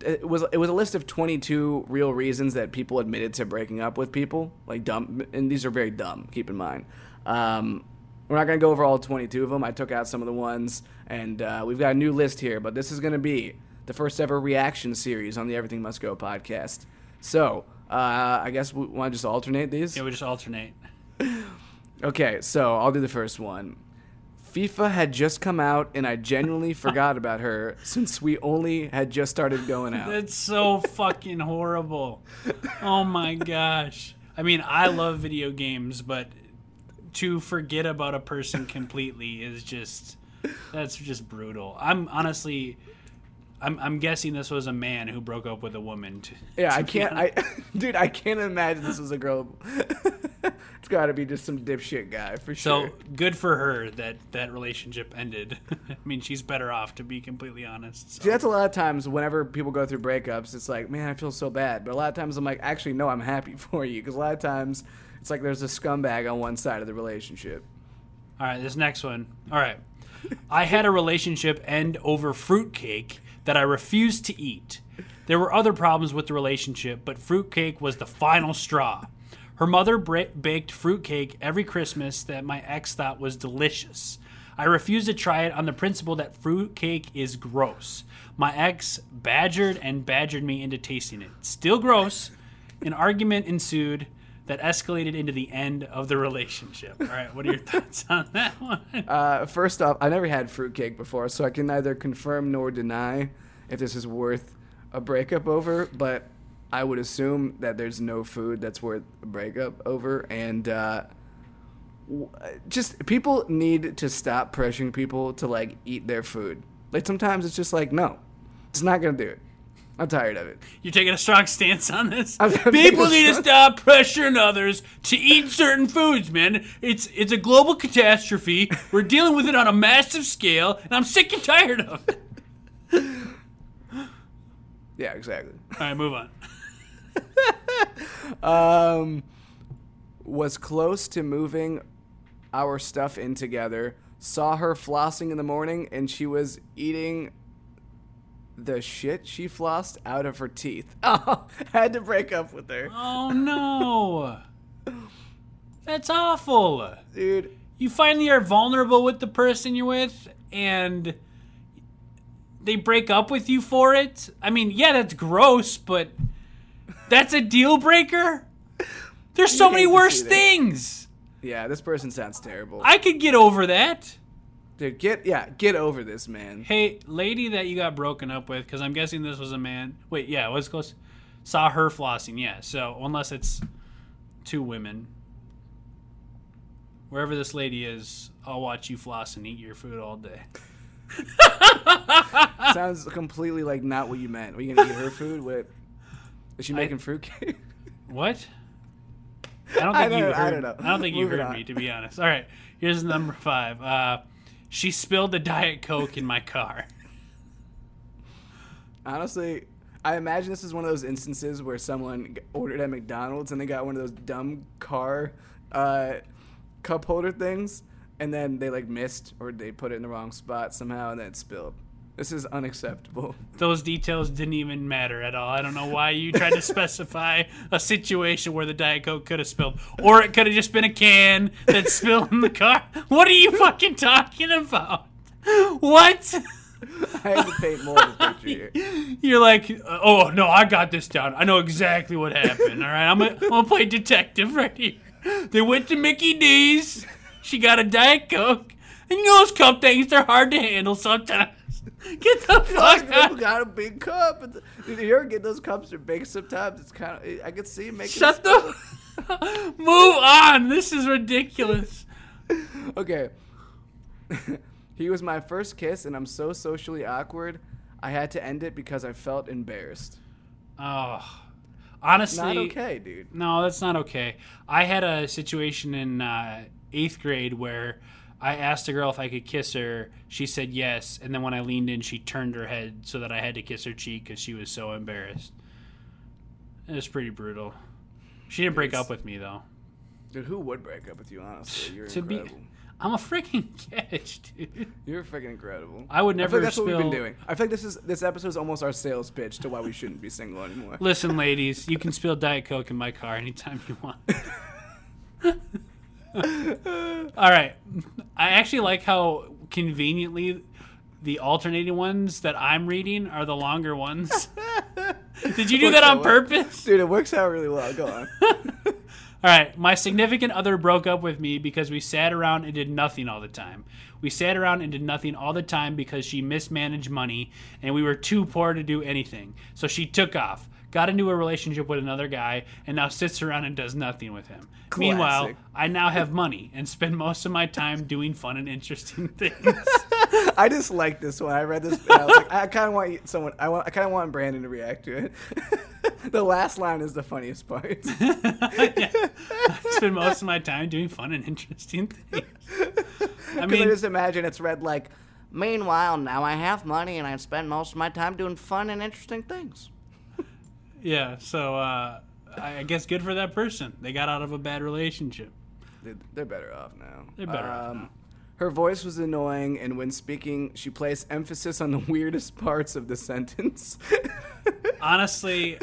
it was it was a list of 22 real reasons that people admitted to breaking up with people, like dumb, and these are very dumb. Keep in mind. Um, we're not gonna go over all 22 of them. I took out some of the ones, and uh, we've got a new list here. But this is gonna be the first ever reaction series on the Everything Must Go podcast. So uh, I guess we want to just alternate these. Yeah, we just alternate. Okay, so I'll do the first one. FIFA had just come out, and I genuinely forgot about her since we only had just started going out. That's so fucking horrible. Oh my gosh. I mean, I love video games, but to forget about a person completely is just that's just brutal. I'm honestly I'm, I'm guessing this was a man who broke up with a woman. To, Yeah, to I can't. I, dude, I can't imagine this was a girl. it's got to be just some dipshit guy for sure. So good for her that that relationship ended. I mean, she's better off to be completely honest. So. See, that's a lot of times whenever people go through breakups, it's like, man, I feel so bad. But a lot of times I'm like, actually, no, I'm happy for you. Because a lot of times it's like there's a scumbag on one side of the relationship. All right, this next one. All right. I had a relationship end over fruitcake that I refused to eat. There were other problems with the relationship, but fruitcake was the final straw. Her mother baked fruitcake every Christmas that my ex thought was delicious. I refused to try it on the principle that fruitcake is gross. My ex badgered and badgered me into tasting it. Still gross. An argument ensued that escalated into the end of the relationship. All right, what are your thoughts on that one? Uh, first off, I never had fruitcake before, so I can neither confirm nor deny if this is worth a breakup over. But I would assume that there's no food that's worth a breakup over, and uh, just people need to stop pressuring people to like eat their food. Like sometimes it's just like no, it's not gonna do it. I'm tired of it. You're taking a strong stance on this. I'm People need to stop pressuring others to eat certain foods, man. It's it's a global catastrophe. We're dealing with it on a massive scale, and I'm sick and tired of it. Yeah, exactly. All right, move on. um, was close to moving our stuff in together. Saw her flossing in the morning, and she was eating the shit she flossed out of her teeth. Oh, had to break up with her, Oh no, that's awful. dude. You finally are vulnerable with the person you're with, and they break up with you for it. I mean, yeah, that's gross, but that's a deal breaker. There's so many worse things. Yeah, this person sounds terrible. I could get over that. Dude, get yeah, get over this, man. Hey, lady that you got broken up with, because I'm guessing this was a man. Wait, yeah, what's close? Saw her flossing, yeah. So unless it's two women, wherever this lady is, I'll watch you floss and eat your food all day. Sounds completely like not what you meant. Are you gonna eat her food? What? Is she making fruitcake? What? I don't think you don't- I heard. don't know. I don't think you Moving heard on. me, to be honest. All right, here's number five. Uh, she spilled the diet coke in my car. Honestly, I imagine this is one of those instances where someone ordered at McDonald's and they got one of those dumb car uh, cup holder things, and then they like missed or they put it in the wrong spot somehow and then it spilled. This is unacceptable. Those details didn't even matter at all. I don't know why you tried to specify a situation where the diet coke could have spilled, or it could have just been a can that spilled in the car. What are you fucking talking about? What? I had to paint more of a picture here. You're like, oh no, I got this down. I know exactly what happened. All right, I'm gonna, I'm gonna play detective right here. They went to Mickey D's. She got a diet coke, and you know those cup things. They're hard to handle sometimes. Get the Fuck, out. got a big cup. Did you ever get those cups are big sometimes? It's kind of I can see it making. Shut the. Move on. This is ridiculous. Okay. he was my first kiss, and I'm so socially awkward. I had to end it because I felt embarrassed. Oh, honestly, Not okay, dude. No, that's not okay. I had a situation in uh, eighth grade where I asked a girl if I could kiss her. She said yes, and then when I leaned in, she turned her head so that I had to kiss her cheek because she was so embarrassed. It was pretty brutal. She didn't break It's- up with me though. Dude, who would break up with you? Honestly, you're To be, incredible. I'm a freaking catch, dude. You're freaking incredible. I would I never like that's what we've been doing. I feel like this is this episode is almost our sales pitch to why we shouldn't be single anymore. Listen, ladies, you can spill Diet Coke in my car anytime you want. All right. I actually like how conveniently the alternating ones that I'm reading are the longer ones. Did you do that on purpose? Dude, it works out really well. Go on. All right, my significant other broke up with me because we sat around and did nothing all the time. We sat around and did nothing all the time because she mismanaged money and we were too poor to do anything. So she took off, got into a relationship with another guy, and now sits around and does nothing with him. Meanwhile, I now have money and spend most of my time doing fun and interesting things. I just like this one. I read this. And I was like, I kind of want someone. I want. I kind of want Brandon to react to it. the last line is the funniest part. Yeah. I spend most of my time doing fun and interesting things. I Because I mean, just imagine it's read like, Meanwhile, now I have money and I spend most of my time doing fun and interesting things. Yeah, so uh, I I guess good for that person. They got out of a bad relationship. They're, they're better off now. Um, They're better off now. Her voice was annoying, and when speaking, she placed emphasis on the weirdest parts of the sentence. honestly,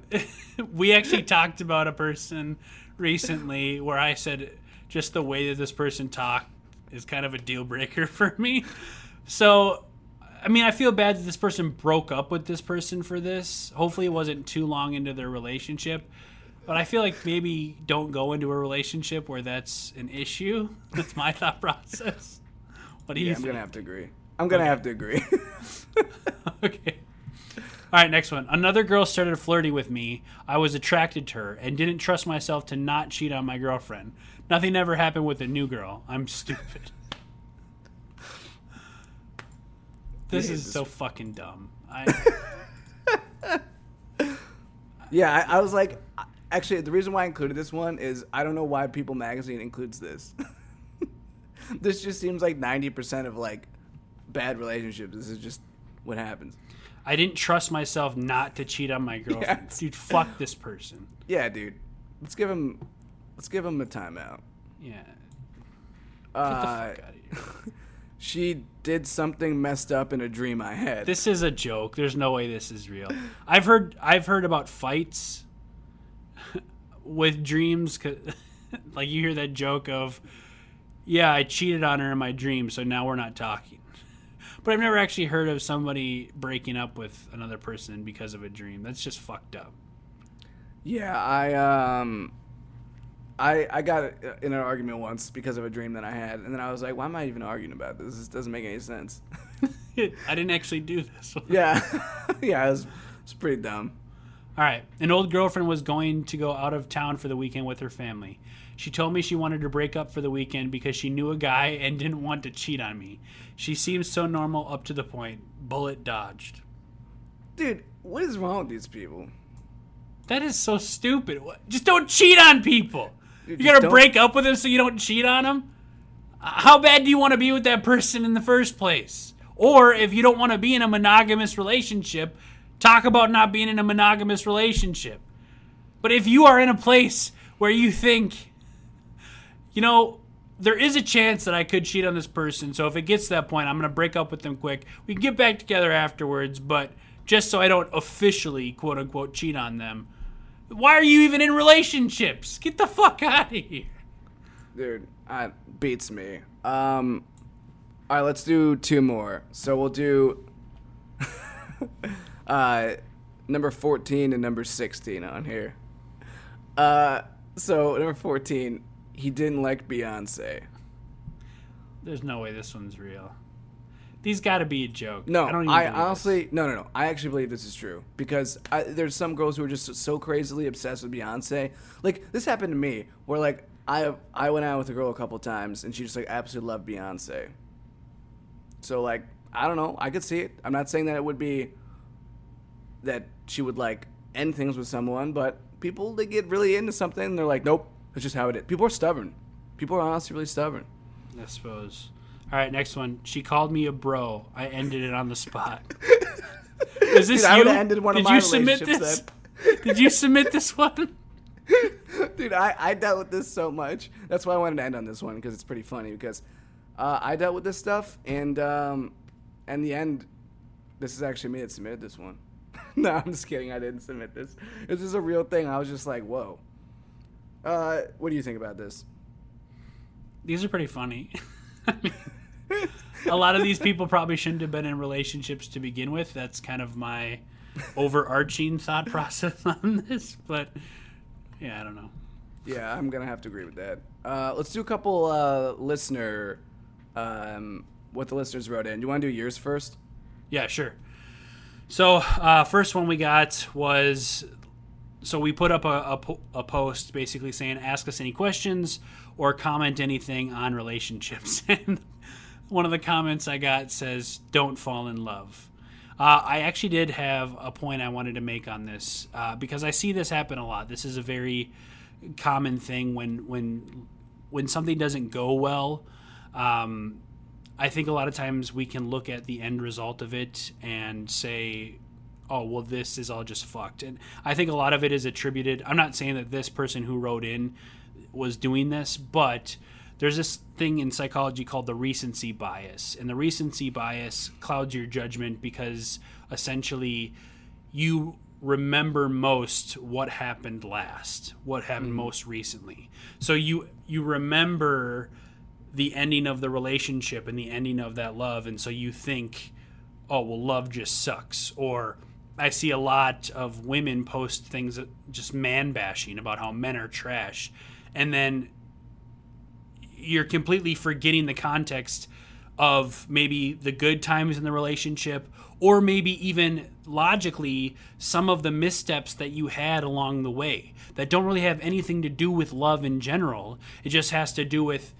we actually talked about a person recently where I said just the way that this person talked is kind of a deal breaker for me. So, I mean, I feel bad that this person broke up with this person for this. Hopefully, it wasn't too long into their relationship. But I feel like maybe don't go into a relationship where that's an issue. That's my thought process. What do you yeah, I'm gonna have to agree. I'm gonna have to agree. okay. All right, next one. Another girl started flirting with me. I was attracted to her and didn't trust myself to not cheat on my girlfriend. Nothing ever happened with a new girl. I'm stupid. This Yeah, is this- so fucking dumb. I, yeah, I, I was like, actually, the reason why I included this one is I don't know why People Magazine includes this. this just seems like 90% of like bad relationships. This is just what happens. I didn't trust myself not to cheat on my girlfriend. Yes. Dude, fuck this person. Yeah, dude. Let's give him. Let's give him a timeout. Yeah. Get the Uh, fuck out of here. She did something messed up in a dream I had. This is a joke. There's no way this is real. I've heard I've heard about fights with dreams like you hear that joke of yeah, I cheated on her in my dream, so now we're not talking. But I've never actually heard of somebody breaking up with another person because of a dream. That's just fucked up. yeah, I um, I I got in an argument once because of a dream that I had, and then I was like, why am I even arguing about this? This doesn't make any sense. I didn't actually do this. yeah, yeah, it was, it's pretty dumb. All right. An old girlfriend was going to go out of town for the weekend with her family. She told me she wanted to break up for the weekend because she knew a guy and didn't want to cheat on me. She seems so normal up to the point. Bullet dodged. Dude, what is wrong with these people? That is so stupid. What- Just don't cheat on people. Dude, You just gotta don't- break up with them so you don't cheat on them? How bad do you want to be with that person in the first place? Or if you don't want to be in a monogamous relationship, talk about not being in a monogamous relationship. But if you are in a place where you think, you know, there is a chance that I could cheat on this person, so if it gets to that point, I'm going to break up with them quick. We can get back together afterwards, but just so I don't officially, quote unquote, cheat on them. Why are you even in relationships? Get the fuck out of here. Dude, that beats me. Um, all right, let's do two more. So we'll do uh, number 14 and number 16 on here. Uh, so number 14, he didn't like Beyonce. There's no way this one's real. These got to be a joke. No, I I, don't even believe this. honestly, no, no, no. I actually believe this is true because I, there's some girls who are just so crazily obsessed with Beyonce. Like this happened to me, where like I I went out with a girl a couple times and she just like absolutely loved Beyonce. So like I don't know, I could see it. I'm not saying that it would be that she would like end things with someone, but people they get really into something and they're like, nope, that's just how it is. People are stubborn. People are honestly really stubborn. I suppose. All right, next one. She called me a bro. I ended it on the spot. Is this Dude, I you? ended one of Did my you submit this? Did you submit this one? Dude, I, I dealt with this so much. That's why I wanted to end on this one because it's pretty funny. Because uh, I dealt with this stuff, and um, in the end, this is actually me that submitted this one. no, I'm just kidding. I didn't submit this. This is a real thing. I was just like, whoa. Uh, what do you think about this? These are pretty funny. A lot of these people probably shouldn't have been in relationships to begin with. That's kind of my overarching thought process on this. But yeah, I don't know. Yeah, I'm gonna have to agree with that. Uh, let's do a couple uh, listener, um, what the listeners wrote in. Do you want to do yours first? Yeah, sure. So uh, first one we got was so we put up a, a, po- a post basically saying ask us any questions or comment anything on relationships and one of the comments i got says don't fall in love uh, i actually did have a point i wanted to make on this uh, because i see this happen a lot this is a very common thing when when when something doesn't go well um, I think a lot of times we can look at the end result of it and say, oh, well, this is all just fucked. And I think a lot of it is attributed. I'm not saying that this person who wrote in was doing this, but there's this thing in psychology called the recency bias. And the recency bias clouds your judgment because essentially you remember most what happened last, what happened mm-hmm. most recently. So you you remember the ending of the relationship and the ending of that love and so you think oh well love just sucks or i see a lot of women post things just man bashing about how men are trash and then you're completely forgetting the context of maybe the good times in the relationship or maybe even logically some of the missteps that you had along the way that don't really have anything to do with love in general. It just has to do with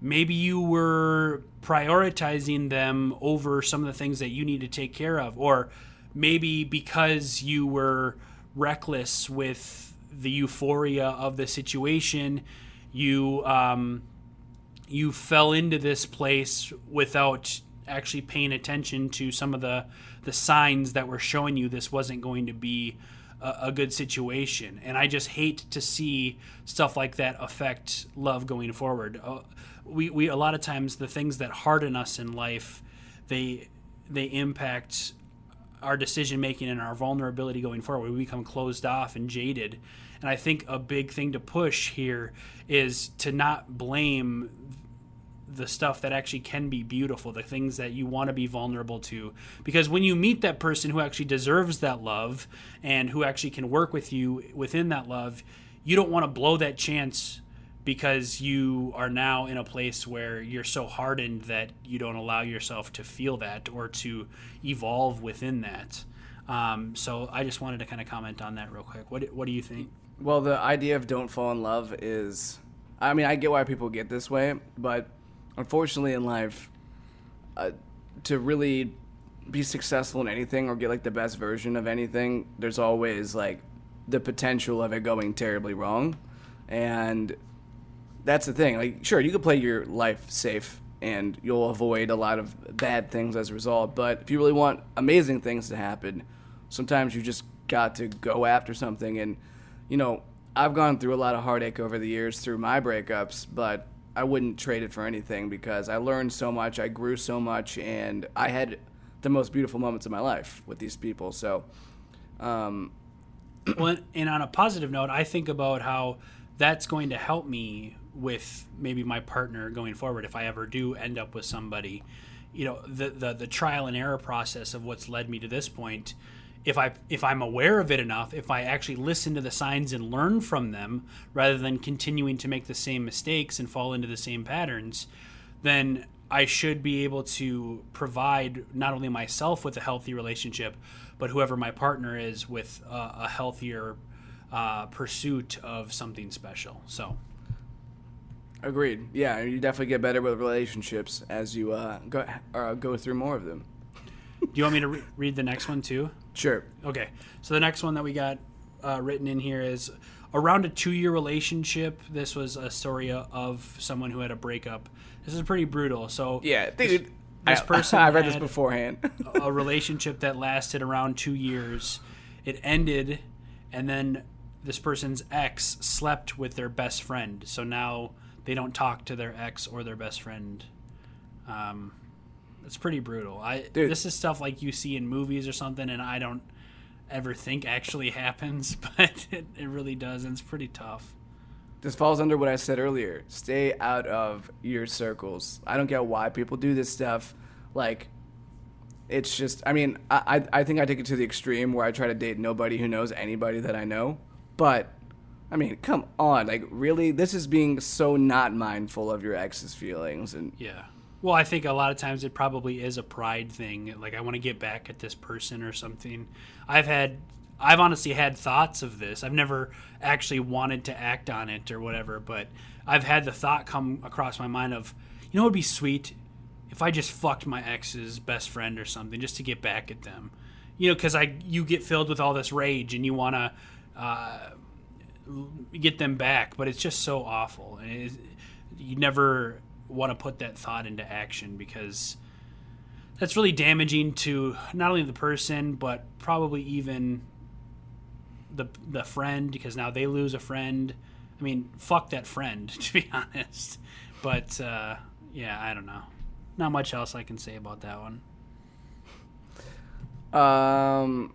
maybe you were prioritizing them over some of the things that you need to take care of or maybe because you were reckless with the euphoria of the situation you um, you fell into this place without actually paying attention to some of the the signs that were showing you this wasn't going to be a, a good situation. And i just hate to see stuff like that affect love going forward. Uh, we, we a lot of times the things that harden us in life they they impact our decision making and our vulnerability going forward. We become closed off and jaded. And i think a big thing to push here is to not blame the stuff that actually can be beautiful, the things that you want to be vulnerable to. Because when you meet that person who actually deserves that love and who actually can work with you within that love, you don't want to blow that chance because you are now in a place where you're so hardened that you don't allow yourself to feel that or to evolve within that. Um, so I just wanted to kind of comment on that real quick. What what do you think? Well, the idea of don't fall in love is, I mean, I get why people get this way, but unfortunately in life, uh, to really be successful in anything or get like the best version of anything, there's always like the potential of it going terribly wrong, and that's the thing. Like, sure, you could play your life safe and you'll avoid a lot of bad things as a result. But if you really want amazing things to happen, sometimes you just got to go after something. And, you know, I've gone through a lot of heartache over the years through my breakups, but I wouldn't trade it for anything because I learned so much, I grew so much, and I had the most beautiful moments of my life with these people. So, um, well, and on a positive note, I think about how that's going to help me with maybe my partner going forward if I ever do end up with somebody. You know, the the, the trial and error process of what's led me to this point. If I if I'm aware of it enough, if I actually listen to the signs and learn from them rather than continuing to make the same mistakes and fall into the same patterns, then I should be able to provide not only myself with a healthy relationship, but whoever my partner is with a, a healthier uh, pursuit of something special. So Agreed. Yeah, you definitely get better with relationships as you uh, go uh, go through more of them. Do you want me to re- read the next one too? Sure. Okay. So the next one that we got uh, written in here is around a two-year relationship. This was a story of someone who had a breakup. This is pretty brutal. So yeah, dude. This, this person I read this beforehand. a relationship that lasted around two years. It ended, and then this person's ex slept with their best friend, so now they don't talk to their ex or their best friend. Um, it's pretty brutal. I Dude. this is stuff like you see in movies or something, and I don't ever think actually happens, but it, it really does, and it's pretty tough. This falls under what I said earlier. Stay out of your circles. I don't get why people do this stuff. Like, it's just. I mean, I I, I think I take it to the extreme where I try to date nobody who knows anybody that I know. But, I mean, come on. Like, really, this is being so not mindful of your ex's feelings and. Yeah. Well, I think a lot of times it probably is a pride thing. Like I want to get back at this person or something. I've had I've honestly had thoughts of this. I've never actually wanted to act on it or whatever, but I've had the thought come across my mind of, you know, it would be sweet if I just fucked my ex's best friend or something just to get back at them. You know, because I you get filled with all this rage and you want to uh, get them back, but it's just so awful. And you never want to put that thought into action because that's really damaging to not only the person but probably even the the friend because now they lose a friend. I mean, fuck that friend to be honest. But uh, yeah, I don't know. Not much else I can say about that one. Um,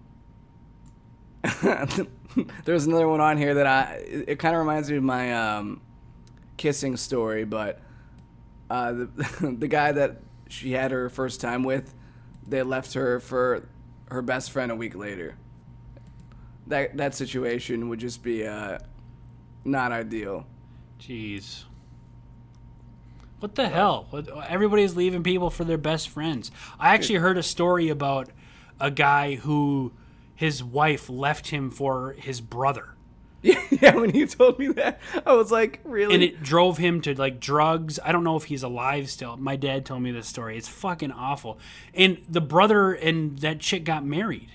there's another one on here that I. It, kind of reminds me of my um, kissing story, but uh, the the guy that she had her first time with, they left her for her best friend a week later. That that situation would just be uh, not ideal. Jeez. What the hell? Everybody's leaving people for their best friends. I actually heard a story about a guy who his wife left him for his brother. yeah, when you told me that, I was like, really? and it drove him to like drugs. I don't know if he's alive still. My dad told me this story. It's fucking awful. And the brother and that chick got married.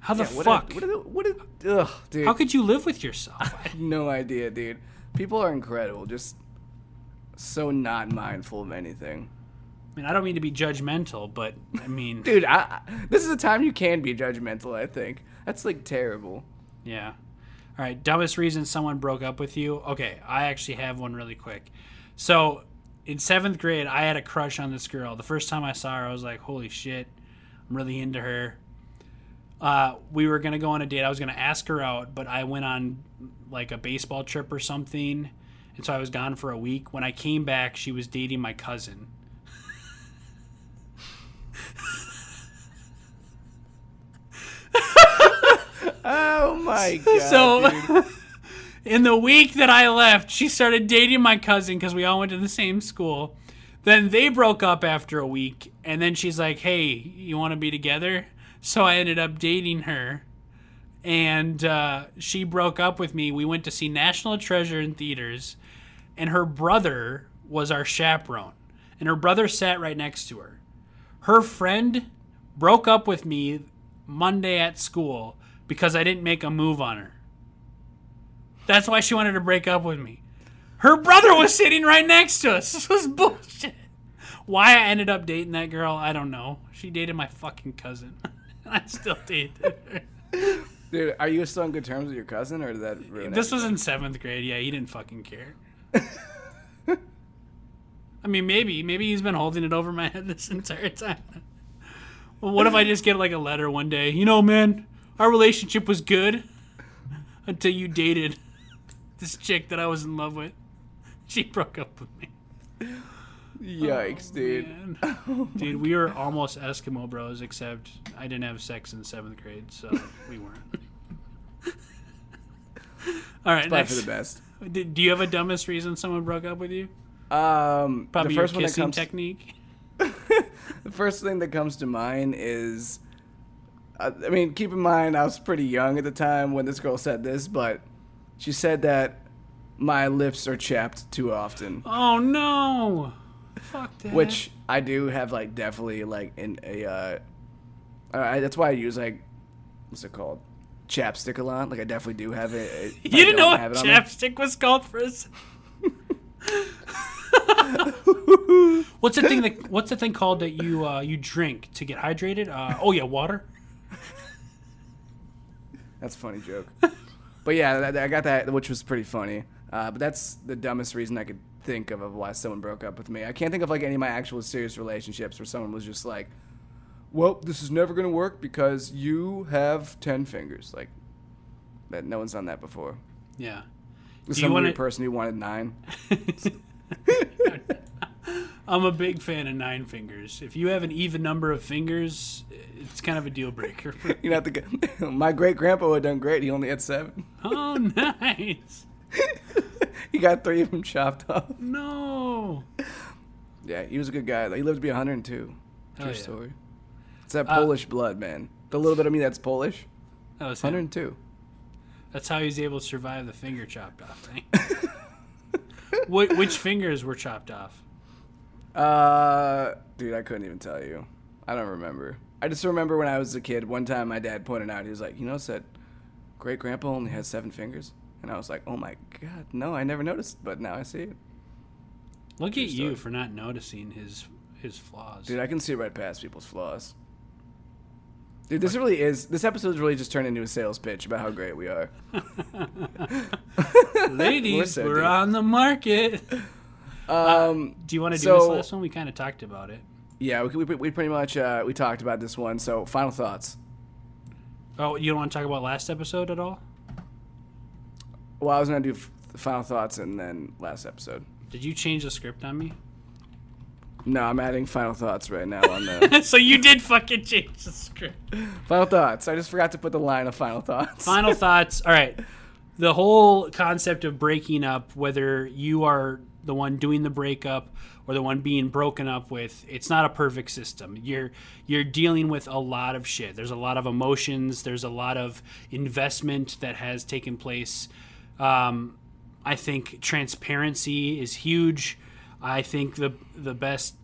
How the Yeah, what fuck? A, what, a, what a, ugh, dude. How could you live with yourself? no idea, dude. People are incredible. Just so not mindful of anything. I mean, I don't mean to be judgmental, but I mean, Dude, I- this is a time you can be judgmental, I think. That's like terrible. Yeah. All right, dumbest reason someone broke up with you. Okay, I actually have one really quick. So, in seventh grade, I had a crush on this girl. The first time I saw her, I was like, "Holy shit, I'm really into her." Uh, we were gonna go on a date. I was gonna ask her out, but I went on like a baseball trip or something, and so I was gone for a week. When I came back, she was dating my cousin. Oh my god. So-. In the week that I left, she started dating my cousin because we all went to the same school. Then they broke up after a week, and then she's like, "Hey, you want to be together?" So I ended up dating her, and uh, she broke up with me. We went to see National Treasure in theaters, and her brother was our chaperone, and her brother sat right next to her. Her friend broke up with me Monday at school because I didn't make a move on her. That's why she wanted to break up with me. Her brother was sitting right next to us. This was bullshit. Why I ended up dating that girl, I don't know. She dated my fucking cousin. I still dated her. Dude, are you still on good terms with your cousin, or did that ruin This was in seventh grade. Yeah, he didn't fucking care. I mean, maybe, maybe he's been holding it over my head this entire time. Well, what if I just get like a letter one day? You know, man, our relationship was good until you dated this chick that I was in love with. She broke up with me. Yikes, dude. Man. Dude, we were almost Eskimo bros, except I didn't have sex in seventh grade, so we weren't. All right, next. for the best. Do you have a dumbest reason someone broke up with you? Um, Probably the first your one that kissing comes. technique. the first thing that comes to mind is, I mean, keep in mind I was pretty young at the time when this girl said this, but she said that my lips are chapped too often, Oh no! Fuck that. which I do have like definitely like in a. Uh, I, that's why I use like, what's it called? Chapstick a lot. Like I definitely do have it. it- you didn't know what have it on chapstick was called for us. what's the thing that What's the thing called that you uh, you drink to get hydrated? Uh, oh yeah, water. That's a funny joke. but yeah, I got that, which was pretty funny. Uh, but that's the dumbest reason I could think of of why someone broke up with me. I can't think of like any of my actual serious relationships where someone was just like, "Well, this is never gonna work because you have ten fingers." Like that, no one's done that before. Yeah. Some wanna- weird person who wanted nine. I'm a big fan of nine fingers. If you have an even number of fingers, it's kind of a deal breaker. You have to go- my great grandpa would have done great. He only had seven. oh, nice. he got three of them chopped off. No. Yeah, he was a good guy. He lived to be 102. True Hell yeah. story. It's that Uh, Polish blood, man. The little bit of me that's Polish. That was him. 102. That's how he's able to survive the finger chopped off thing. Wh- which fingers were chopped off? Uh, dude, I couldn't even tell you. I don't remember. I just remember when I was a kid. One time, my dad pointed out. He was like, "You know," said, great grandpa only had seven fingers?" And I was like, "Oh my god, no! I never noticed, but now I see it." Look True at you for not noticing his his flaws. Dude, I can see right past people's flaws. Dude, this really is. This episode's really just turned into a sales pitch about how great we are. We're Ladies, so we're on the market. Um, Do you want to do this last one? We kind of talked about it. yeah, we, we, we pretty much uh, we talked about this one. So, final thoughts. Oh, you don't want to talk about last episode at all? Well, I was gonna do f- final thoughts and then last episode. Did you change the script on me? No, I'm adding final thoughts right now on that. so you did fucking change the script. final thoughts. I just forgot to put the line of final thoughts. Final thoughts. All right. The whole concept of breaking up, whether you are the one doing the breakup or the one being broken up with, it's not a perfect system. You're you're dealing with a lot of shit. There's a lot of emotions. There's a lot of investment that has taken place. Um, I think transparency is huge. I think the the best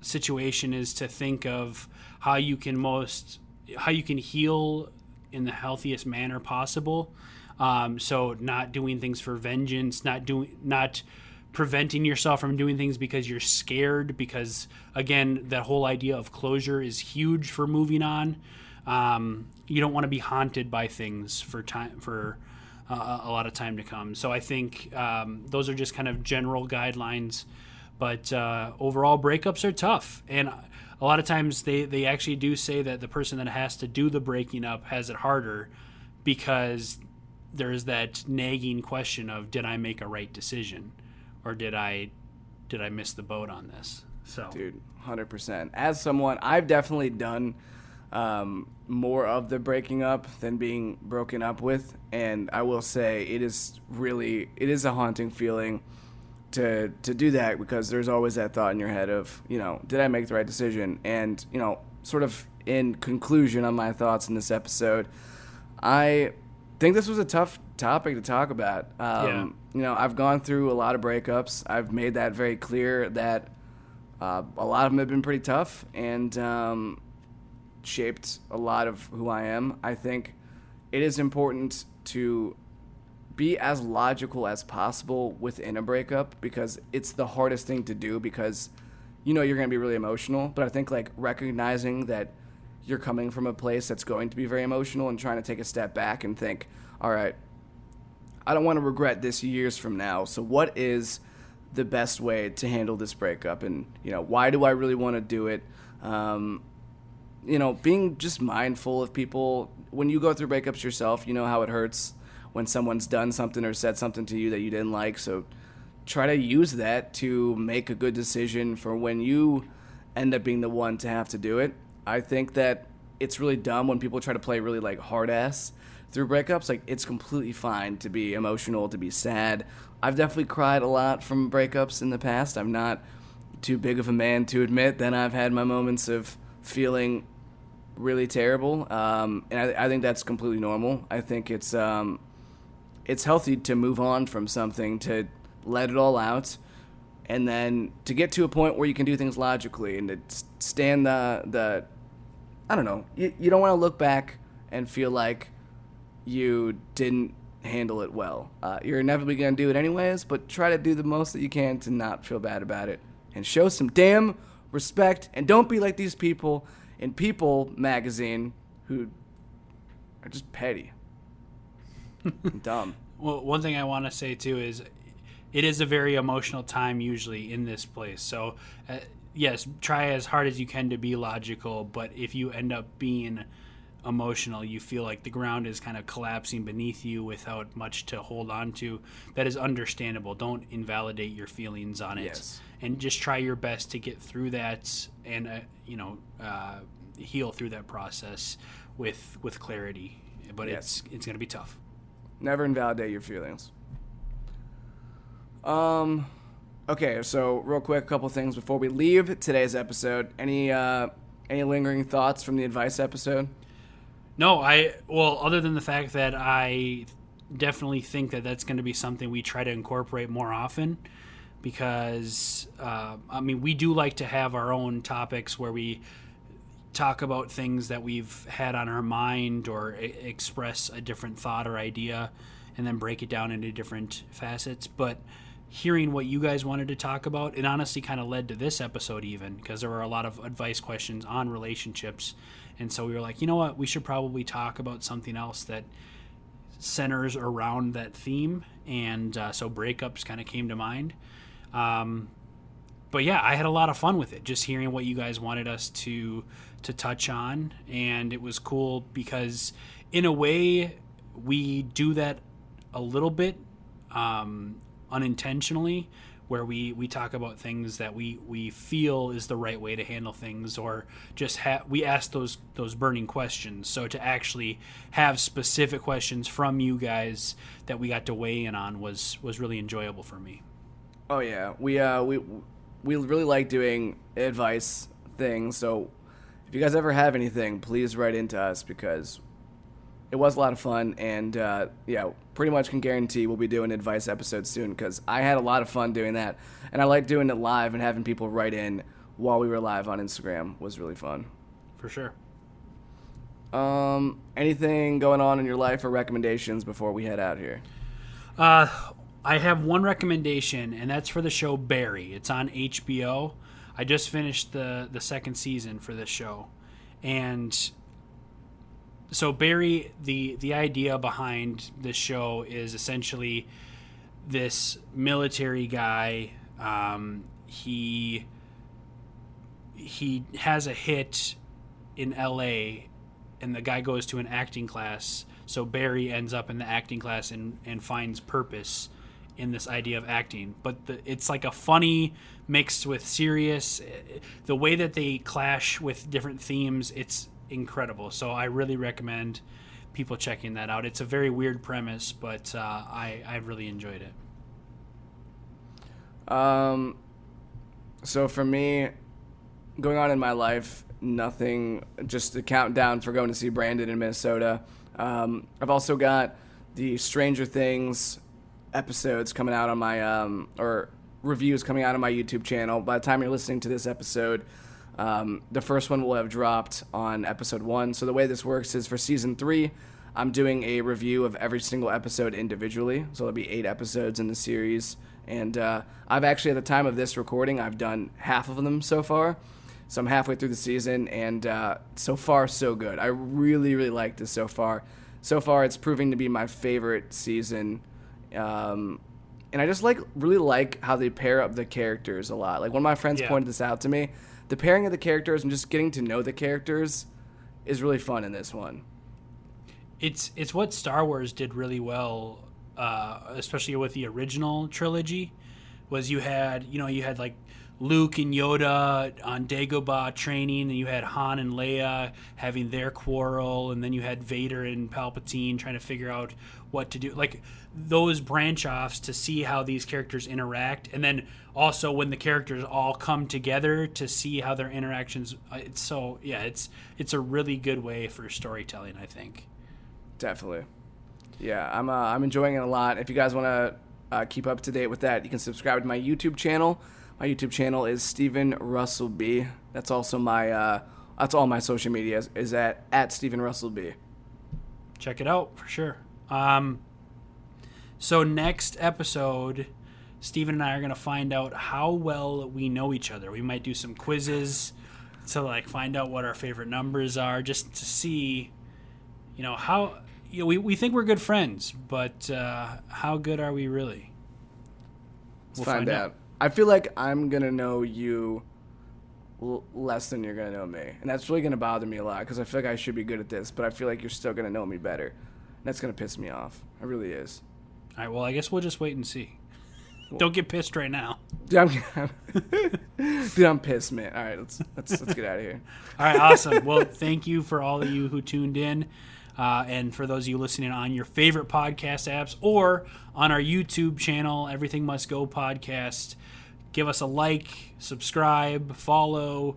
situation is to think of how you can most how you can heal in the healthiest manner possible. Um, so not doing things for vengeance, not doing not preventing yourself from doing things because you're scared because again that whole idea of closure is huge for moving on um, you don't want to be haunted by things for time for uh, a lot of time to come so i think um, those are just kind of general guidelines but uh, overall breakups are tough. And a lot of times they, they actually do say that the person that has to do the breaking up has it harder because there's that nagging question of did i make a right decision or did i did i miss the boat on this? So dude 100% as someone i've definitely done um, more of the breaking up than being broken up with. And i will say it is really it is a haunting feeling to to do that because there's always that thought in your head of you know did i make the right decision and you know sort of in conclusion on my thoughts in this episode i think this was a tough topic to talk about um, Yeah. you know i've gone through a lot of breakups i've made that very clear that uh, a lot of them have been pretty tough and um, shaped a lot of who I am. I think it is important to be as logical as possible within a breakup because it's the hardest thing to do because you know you're going to be really emotional. But I think like recognizing that you're coming from a place that's going to be very emotional and trying to take a step back and think, all right, I don't want to regret this years from now. So what is the best way to handle this breakup and you know why do i really want to do it um, you know being just mindful of people when you go through breakups yourself you know how it hurts when someone's done something or said something to you that you didn't like. So try to use that to make a good decision for when you end up being the one to have to do it. I think that it's really dumb when people try to play really like hard ass through breakups. Like it's completely fine to be emotional to be sad. I've definitely cried a lot from breakups in the past. I'm not too big of a man to admit that i've had my moments of feeling really terrible. Um, and I, I think that's completely normal. I think it's um, it's healthy to move on from something to let it all out and then to get to a point where you can do things logically and to stand the the I don't know. You, you don't want to look back and feel like you didn't handle it well. Uh, you're inevitably to do it anyways, but try to do the most that you can to not feel bad about it and show some damn respect and don't be like these people in People magazine who are just petty. Dumb. Well, one thing I want to say too is it is a very emotional time usually in this place. So, uh, yes, try as hard as you can to be logical, but if you end up being emotional, you feel like the ground is kind of collapsing beneath you without much to hold on to. That is understandable. Don't invalidate your feelings on it, Yes. and just try your best to get through that and uh, you know uh, heal through that process with with clarity. But Yes. it's it's going to be tough. Never invalidate your feelings. Um, okay, so real quick, a couple things before we leave today's episode. Any uh, any lingering thoughts from the advice episode? No, I well, other than the fact that I definitely think that that's going to be something we try to incorporate more often, because uh, I mean we do like to have our own topics where we talk about things that we've had on our mind or e- express a different thought or idea, and then break it down into different facets. But hearing what you guys wanted to talk about, it honestly kind of led to this episode even because there were a lot of advice questions on relationships, and so we were like, you know what, we should probably talk about something else that centers around that theme, and uh, so breakups kind of came to mind. Um, but yeah, I had a lot of fun with it. Just hearing what you guys wanted us to to touch on, and it was cool because, in a way, we do that a little bit um, unintentionally, where we we talk about things that we we feel is the right way to handle things, or just ha- we ask those those burning questions. So to actually have specific questions from you guys that we got to weigh in on was was really enjoyable for me. Oh yeah, we uh we we really like doing advice things. So if you guys ever have anything, please write into us because it was a lot of fun. And uh, yeah, pretty much can guarantee we'll be doing advice episodes soon because I had a lot of fun doing that, and I like doing it live and having people write in while we were live on Instagram was really fun. For sure. Um, anything going on in your life or recommendations before we head out here? Uh, I have one recommendation, and that's for the show Barry. It's on HBO. I just finished the the second season for this show, and so Barry, the the idea behind this show is essentially this military guy. Um, he he has a hit in L.A. and the guy goes to an acting class. So Barry ends up in the acting class and, and finds purpose in this idea of acting. But the, it's like a funny mixed with serious. The way that they clash with different themes, it's incredible. So I really recommend people checking that out. It's a very weird premise, but uh, I I really enjoyed it. Um, so for me, going on in my life, nothing. Just the countdown for going to see Brandon in Minnesota. Um, I've also got the Stranger Things episodes coming out on my um, or reviews coming out on my YouTube channel. By the time you're listening to this episode, um, the first one will have dropped on episode one. So the way this works is for season three, I'm doing a review of every single episode individually. So there'll be eight episodes in the series, and uh, I've actually at the time of this recording, I've done half of them so far. So I'm halfway through the season, and uh, so far so good. I really really like this so far. So far, it's proving to be my favorite season. Um, and I just like really like how they pair up the characters a lot. Like one of my friends Yeah. pointed this out to me. The pairing of the characters and just getting to know the characters is really fun in this one. it's it's what Star Wars did really well, uh, especially with the original trilogy. Was you had you know you had like Luke and Yoda on Dagobah training, and you had Han and Leia having their quarrel, and then you had Vader and Palpatine trying to figure out what to do. Like those branch offs to see how these characters interact, and then also when the characters all come together to see how their interactions. uh, It's so yeah, it's it's a really good way for storytelling. I think. Definitely. Yeah, I'm uh, I'm enjoying it a lot. If you guys want to uh, keep up to date with that, you can subscribe to my YouTube channel. My YouTube channel is Stephen Russell B. That's also my uh, that's all my social media is, is at at Stephen Russell B. check it out for sure. Um, so next episode, Steven and I are gonna find out how well we know each other. We might do some quizzes to like find out what our favorite numbers are, just to see, you know, how you know, we, we think we're good friends, but uh, how good are we really? Let's find, out. I feel like I'm gonna know you l- less than you're gonna know me, and that's really gonna bother me a lot because I feel like I should be good at this, but I feel like you're still gonna know me better. That's gonna piss me off. It really is. All right, well, I guess we'll just wait and see. Don't get pissed right now. Dude, I'm, dude, I'm pissed, man. All right, let's let's let's get out of here. All right, awesome. Well, thank you for all of you who tuned in. Uh, and for those of you listening on your favorite podcast apps or on our YouTube channel, Everything Must Go podcast, give us a like, subscribe, follow,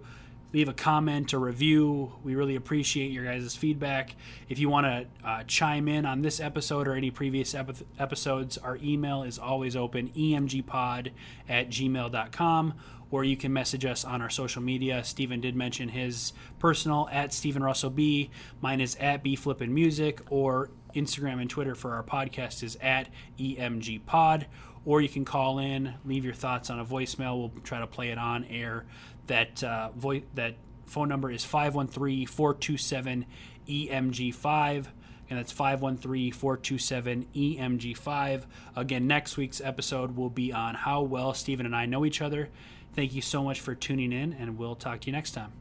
leave a comment or review. We really appreciate your guys' feedback. If you want to uh, chime in on this episode or any previous epi- episodes, our email is always open emgpod at gmail.com or you can message us on our social media. Steven did mention his personal at Steven Russell B. Mine is at B Flippin' Music, or Instagram and Twitter for our podcast is at emgpod. Or you can call in, leave your thoughts on a voicemail. We'll try to play it on air. That uh, voice that phone number is 513-427 EMG5 and that's 513-427-EMG5. Again, next week's episode will be on how well Stephen and I know each other. Thank you so much for tuning in, and we'll talk to you next time.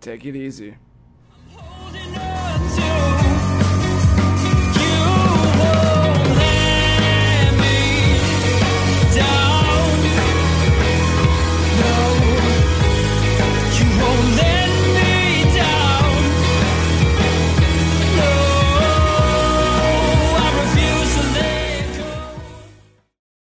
Take it easy. Holding on to